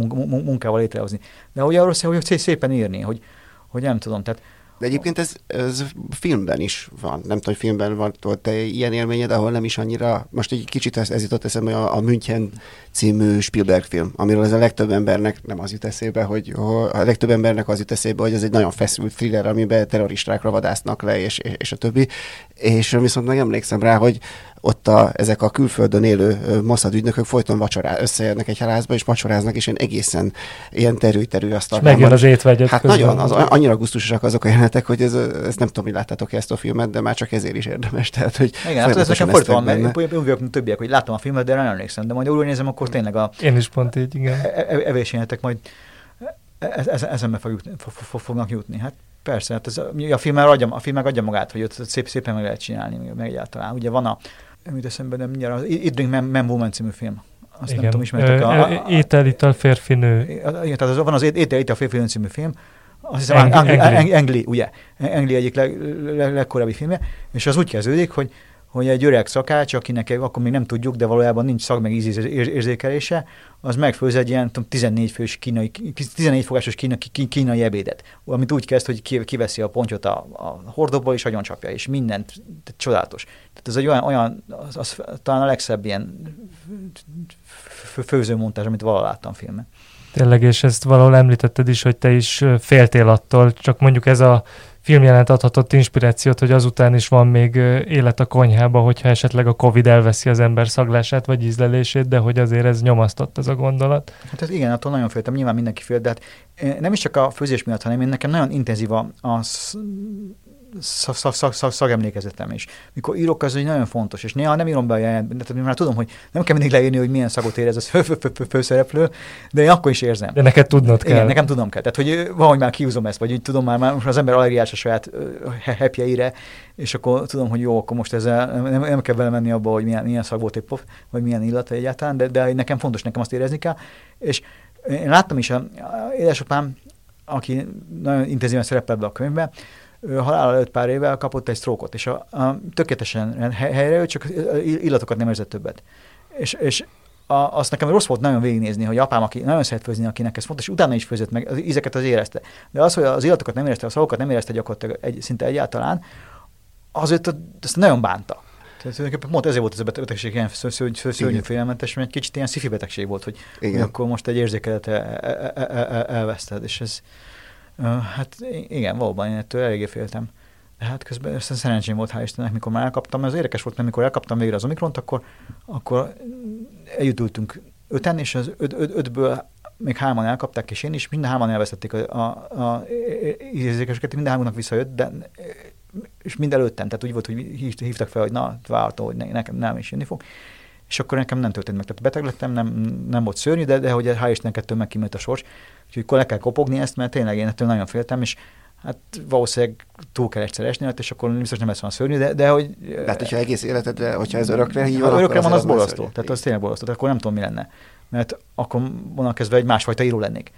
Speaker 2: munkával létrehozni. De hogy arról szól, hogy szépen írni, hogy, hogy nem tudom. Tehát
Speaker 3: de egyébként ez, ez filmben is van. Nem tudom, hogy filmben van te ilyen élményed, ahol nem is annyira... Most egy kicsit ez, ez jutott eszembe, a, a München című Spielberg film, amiről ez a legtöbb embernek nem az jut eszébe, hogy a legtöbb embernek az jut eszébe, hogy ez egy nagyon feszült thriller, amiben terroristákra vadásznak le, és, és, és a többi. És viszont meg emlékszem rá, hogy ott a, ezek a külföldön élő Mossad ügynökök folyton vacsorá, összejönnek egy házba, és vacsoráznak, és én egészen ilyen terű-terű azt
Speaker 1: Megjön az étvágyat
Speaker 3: Hát közben. nagyon, az, annyira gusztusosak azok a jelenetek, hogy ez, ez nem tudom, hogy láttátok ezt a filmet, de már csak ezért is érdemes. Tehát, hogy
Speaker 2: Igen, hát ez nekem folyton van, mert úgy vagyok, többiek, hogy láttam a filmet, de nem emlékszem, de majd úgy nézem, akkor tényleg a...
Speaker 1: Én is pont így, igen. E-
Speaker 2: e- e- evésjelenetek majd eszembe fog jutni, fognak jutni. Hát persze, hát ez, a film adja, a film adja magát, hogy ott szép, szépen meg lehet csinálni, meg egyáltalán. Ugye van a, amit eszembe nem az It Drink Man, Man Woman című film, azt
Speaker 1: Igen.
Speaker 2: nem tudom, ismertek. A, a, a,
Speaker 1: étel, ital, férfi, nő.
Speaker 2: Igen, tehát az, van az Étel, Ital, férfi, nő című film, azt hiszem,
Speaker 1: Ang-
Speaker 2: Angli,
Speaker 1: Angli.
Speaker 2: Angli, Angli, ugye? Angli egyik leg, leg, legkorábbi filmje, és az úgy kezdődik, hogy, hogy egy öreg szakács, akinek akkor még nem tudjuk, de valójában nincs szag meg íz ér- érzékelése, az megfőz egy ilyen tudom, 14 fős kínai, 14 fogásos kínai, kínai ebédet, amit úgy kezd, hogy ki- kiveszi a pontyot a, a hordóból, és agyoncsapja, és mindent, tehát csodálatos. Tehát ez egy olyan, olyan az, az, talán a legszebb ilyen fő- főzőmontázs, amit valaha láttam filmen.
Speaker 1: Tényleg, és ezt valahol említetted is, hogy te is féltél attól, csak mondjuk ez a filmjelent adhatott inspirációt, hogy azután is van még élet a konyhába, hogyha esetleg a Covid elveszi az ember szaglását vagy ízlelését, de hogy azért ez nyomasztott ez a gondolat.
Speaker 2: Hát ez igen, attól nagyon féltem, nyilván mindenki fél, de hát nem is csak a főzés miatt, hanem én nekem nagyon intenzív a, a sz- szag, szag, szag, szag, szagemlékezetem is. Mikor írok, az egy nagyon fontos, és néha nem írom be a jelentben, tehát már tudom, hogy nem kell mindig leírni, hogy milyen szagot érez az fő, fő, fő, fő, főszereplő, de én akkor is érzem.
Speaker 1: De neked tudnod kell.
Speaker 2: Igen, nekem tudom kell. Tehát, hogy valahogy már kiúzom ezt, vagy úgy tudom már, már most az ember allergiás a saját happyeire, és akkor tudom, hogy jó, akkor most ezzel nem, nem, kell vele menni abba, hogy milyen, milyen szag volt épp, vagy milyen illata egyáltalán, de, de nekem fontos, nekem azt érezni kell. És én láttam is, a, a édesapám, aki nagyon intenzíven szerepel ebbe a könyvbe, halál előtt pár évvel kapott egy sztrókot, és a, a, tökéletesen he- helyre csak illatokat nem érzett többet. És, és a, azt nekem rossz volt nagyon végignézni, hogy apám, aki nagyon szeret főzni, akinek ez fontos, és utána is főzött meg, az ízeket az érezte. De az, hogy az illatokat nem érezte, a szavakat nem érezte gyakorlatilag egy, szinte egyáltalán, az őt ezt nagyon bánta. Tehát tulajdonképpen pont ezért volt ez a betegség ilyen ször- ször- ször- szörnyű félelmetes, mert egy kicsit ilyen szifi betegség volt, hogy, hogy akkor most egy érzékelet el, el, el, el, elveszted, és ez, hát igen, valóban én ettől eléggé féltem. De hát közben össze szerencsém volt, hál' Istennek, mikor már elkaptam, ez érdekes volt, mert mikor elkaptam végre az Omikront, akkor, akkor együtt ültünk öten, és az öt, öt, ötből még hárman elkapták, és én is, mind a hárman elvesztették a, a, a érzékeseket, mind hármunknak visszajött, de és mind előttem, tehát úgy volt, hogy hív- hívtak fel, hogy na, várható, hogy ne, nekem nem is jönni fog. És akkor nekem nem történt meg. Tehát beteg lettem, nem, nem volt szörnyű, de, de hogy hál' Istennek ettől megkímélt a sors. Úgyhogy akkor le kell kopogni ezt, mert tényleg én ettől nagyon féltem, és hát valószínűleg túl kell egyszer esni, és akkor biztos nem lesz olyan szörnyű, de, de hogy...
Speaker 3: Tehát, hogyha egész életedre, hogyha ez örökre így van,
Speaker 2: ha örökre van, az
Speaker 3: már
Speaker 2: borzasztó. Tehát az tényleg borzasztó. Tehát akkor nem tudom, mi lenne. Mert akkor vonal kezdve egy másfajta író lennék.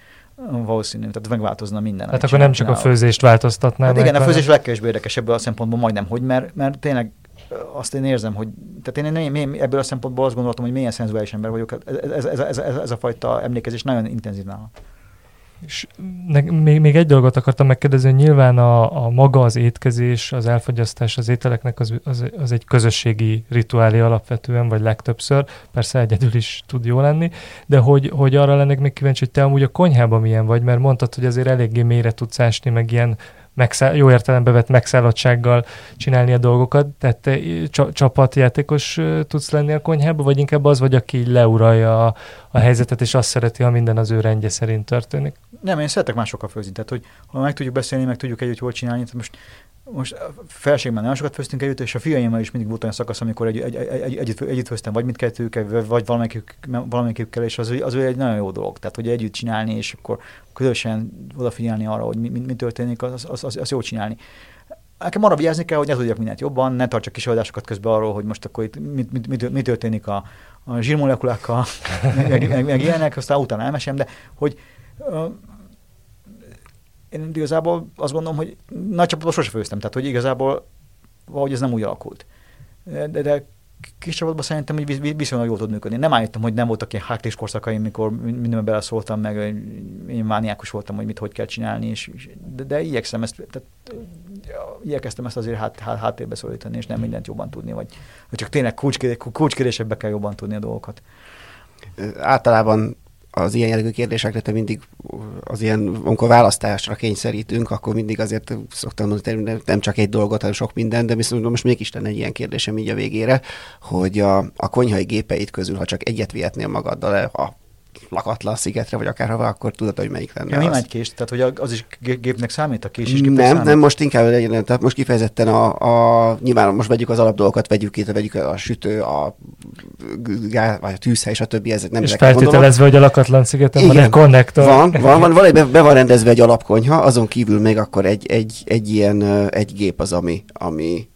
Speaker 2: Valószínű, tehát megváltozna minden.
Speaker 1: Hát
Speaker 2: amit
Speaker 1: akkor nem csak a
Speaker 2: csinálok.
Speaker 1: főzést változtatnál
Speaker 2: Hát igen, a főzés legkevésbé érdekes ebből a szempontból majdnem, hogy mert, mert tényleg azt én érzem, hogy tehát én, én, én ebből a szempontból azt gondoltam, hogy milyen szenzuális ember vagyok. Ez, ez, ez, ez, ez, ez a fajta emlékezés nagyon intenzív nála.
Speaker 1: És ne, még, még egy dolgot akartam megkérdezni, hogy nyilván a, a maga az étkezés, az elfogyasztás az ételeknek az, az, az egy közösségi rituálé alapvetően, vagy legtöbbször, persze egyedül is tud jó lenni, de hogy, hogy arra lennék még kíváncsi, hogy te amúgy a konyhában milyen vagy, mert mondtad, hogy azért eléggé mélyre tudsz ásni, meg ilyen megszáll, jó értelembe vett megszállottsággal csinálni a dolgokat, tehát te csa, csapatjátékos tudsz lenni a konyhában, vagy inkább az vagy, aki így leuralja a, a helyzetet, és azt szereti, ha minden az ő rendje szerint történik?
Speaker 2: Nem, én szeretek másokkal főzni, tehát hogy ha meg tudjuk beszélni, meg tudjuk együtt jól csinálni, tehát most most felségben nagyon sokat főztünk együtt, és a fiaimmal is mindig volt olyan szakasz, amikor egy, egy, egy, egy, együtt, együtt főztem, vagy mindkettőkkel, vagy valamelyikük, valamelyikükkel, és az, az egy nagyon jó dolog. Tehát, hogy együtt csinálni, és akkor közösen odafigyelni arra, hogy mi, mi, mi történik, az, az, az, az jó csinálni. Nekem arra vigyázni kell, hogy ne tudjak mindent jobban, ne tartsak kisadásokat közben arról, hogy most akkor itt mi, mi, mi, mi történik a, a zsírmolekulákkal, meg, meg, meg, meg ilyenek, aztán utána elmesem, de hogy én igazából azt gondolom, hogy nagy csapatban sose főztem, tehát hogy igazából valahogy ez nem úgy alakult. De, de kis csapatban szerintem hogy vi- viszonylag jól tud működni. Nem állítom, hogy nem voltak ilyen háklis korszakaim, mikor mindenben beleszóltam, meg én mániákus voltam, hogy mit hogy kell csinálni, és, de, de igyekszem ezt, tehát, igyekeztem ezt azért hát, hát, háttérbe szorítani, és nem mindent jobban tudni, vagy, vagy csak tényleg kulcskérdé- kulcskérdésekbe kell jobban tudni a dolgokat.
Speaker 3: Általában az ilyen jellegű kérdésekre te mindig az ilyen, amikor választásra kényszerítünk, akkor mindig azért szoktam mondani, nem csak egy dolgot, hanem sok minden, de viszont most mégis lenne egy ilyen kérdésem így a végére, hogy a, a konyhai gépeid közül, ha csak egyet vihetnél magaddal a lakatlan szigetre, vagy akárhova, akkor tudod, hogy melyik lenne
Speaker 2: Ja, mi
Speaker 3: az.
Speaker 2: egy kés, tehát hogy az is gé- gépnek számít, a kés is gépnek
Speaker 3: Nem,
Speaker 2: számít?
Speaker 3: nem, most inkább legyen, tehát most kifejezetten a, a, nyilván most vegyük az alapdolgokat, vegyük itt, vegyük a sütő, a, gá, vagy a tűzhely, stb. Ezek nem
Speaker 1: és feltételezve, hogy a lakatlan szigeten van
Speaker 3: Igen.
Speaker 1: egy konnektor.
Speaker 3: Van, van, van, van egy, be, be van rendezve egy alapkonyha, azon kívül még akkor egy, egy, egy ilyen, egy gép az, ami, ami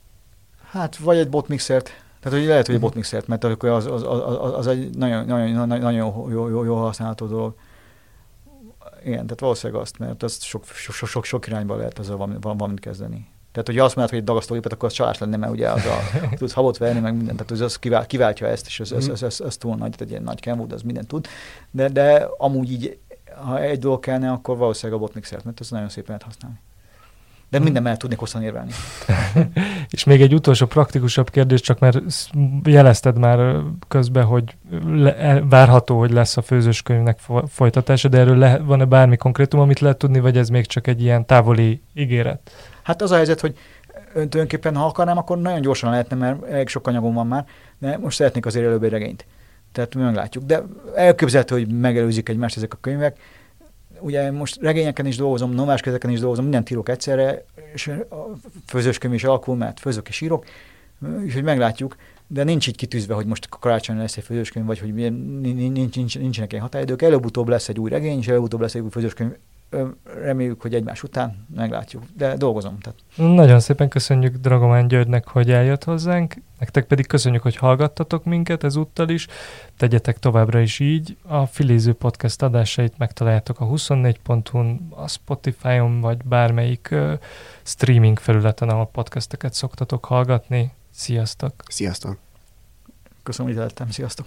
Speaker 2: Hát vagy egy botmixert Tehát, hogy lehet, hogy egy botmixert, mert akkor az, az, az, az egy nagyon, nagyon, nagyon jó, jó, jó, jó használható dolog. Igen, tehát valószínűleg azt, mert azt sok, sok, sok, sok irányba lehet ezzel valamit, valamit kezdeni. Tehát, hogy azt mondod, hogy egy dagasztógépet, akkor az csalás lenne, mert ugye az a, tudsz habot verni, meg mindent, tehát az, az kivál, kiváltja ezt, és az, az, az, az, az túl nagy, tehát egy ilyen nagy Kenwood, az mindent tud. De, de amúgy így, ha egy dolog kellene, akkor valószínűleg a botmixert, mert az nagyon szépen lehet használni. De minden mellett tudnék hosszan érvelni.
Speaker 1: és még egy utolsó praktikusabb kérdés, csak mert jelezted már közben, hogy le, várható, hogy lesz a főzőskönyvnek folytatása, de erről le, van-e bármi konkrétum, amit lehet tudni, vagy ez még csak egy ilyen távoli ígéret?
Speaker 2: Hát az a helyzet, hogy tulajdonképpen, ha akarnám, akkor nagyon gyorsan lehetne, mert elég sok anyagom van már, de most szeretnék azért előbb egy regényt. Tehát meglátjuk. De elképzelhető, hogy megelőzik egymást ezek a könyvek. Ugye most regényeken is dolgozom, nováskezeken is dolgozom, mindent írok egyszerre, és a főzőskönyv is alakul, mert főzök és írok, úgyhogy meglátjuk de nincs így kitűzve, hogy most karácsony lesz egy főzőskönyv, vagy hogy nincs, nincs, nincsenek ilyen határidők. Előbb-utóbb lesz egy új regény, és előbb-utóbb lesz egy új főzőskönyv reméljük, hogy egymás után meglátjuk, de dolgozom. Tehát.
Speaker 1: Nagyon szépen köszönjük Dragomán Györgynek, hogy eljött hozzánk, nektek pedig köszönjük, hogy hallgattatok minket ezúttal is, tegyetek továbbra is így. A Filéző Podcast adásait megtaláljátok a 24.hu-n, a Spotify-on, vagy bármelyik uh, streaming felületen, ahol podcasteket szoktatok hallgatni. Sziasztok!
Speaker 3: Sziasztok!
Speaker 2: Köszönöm, hogy lettem. Sziasztok!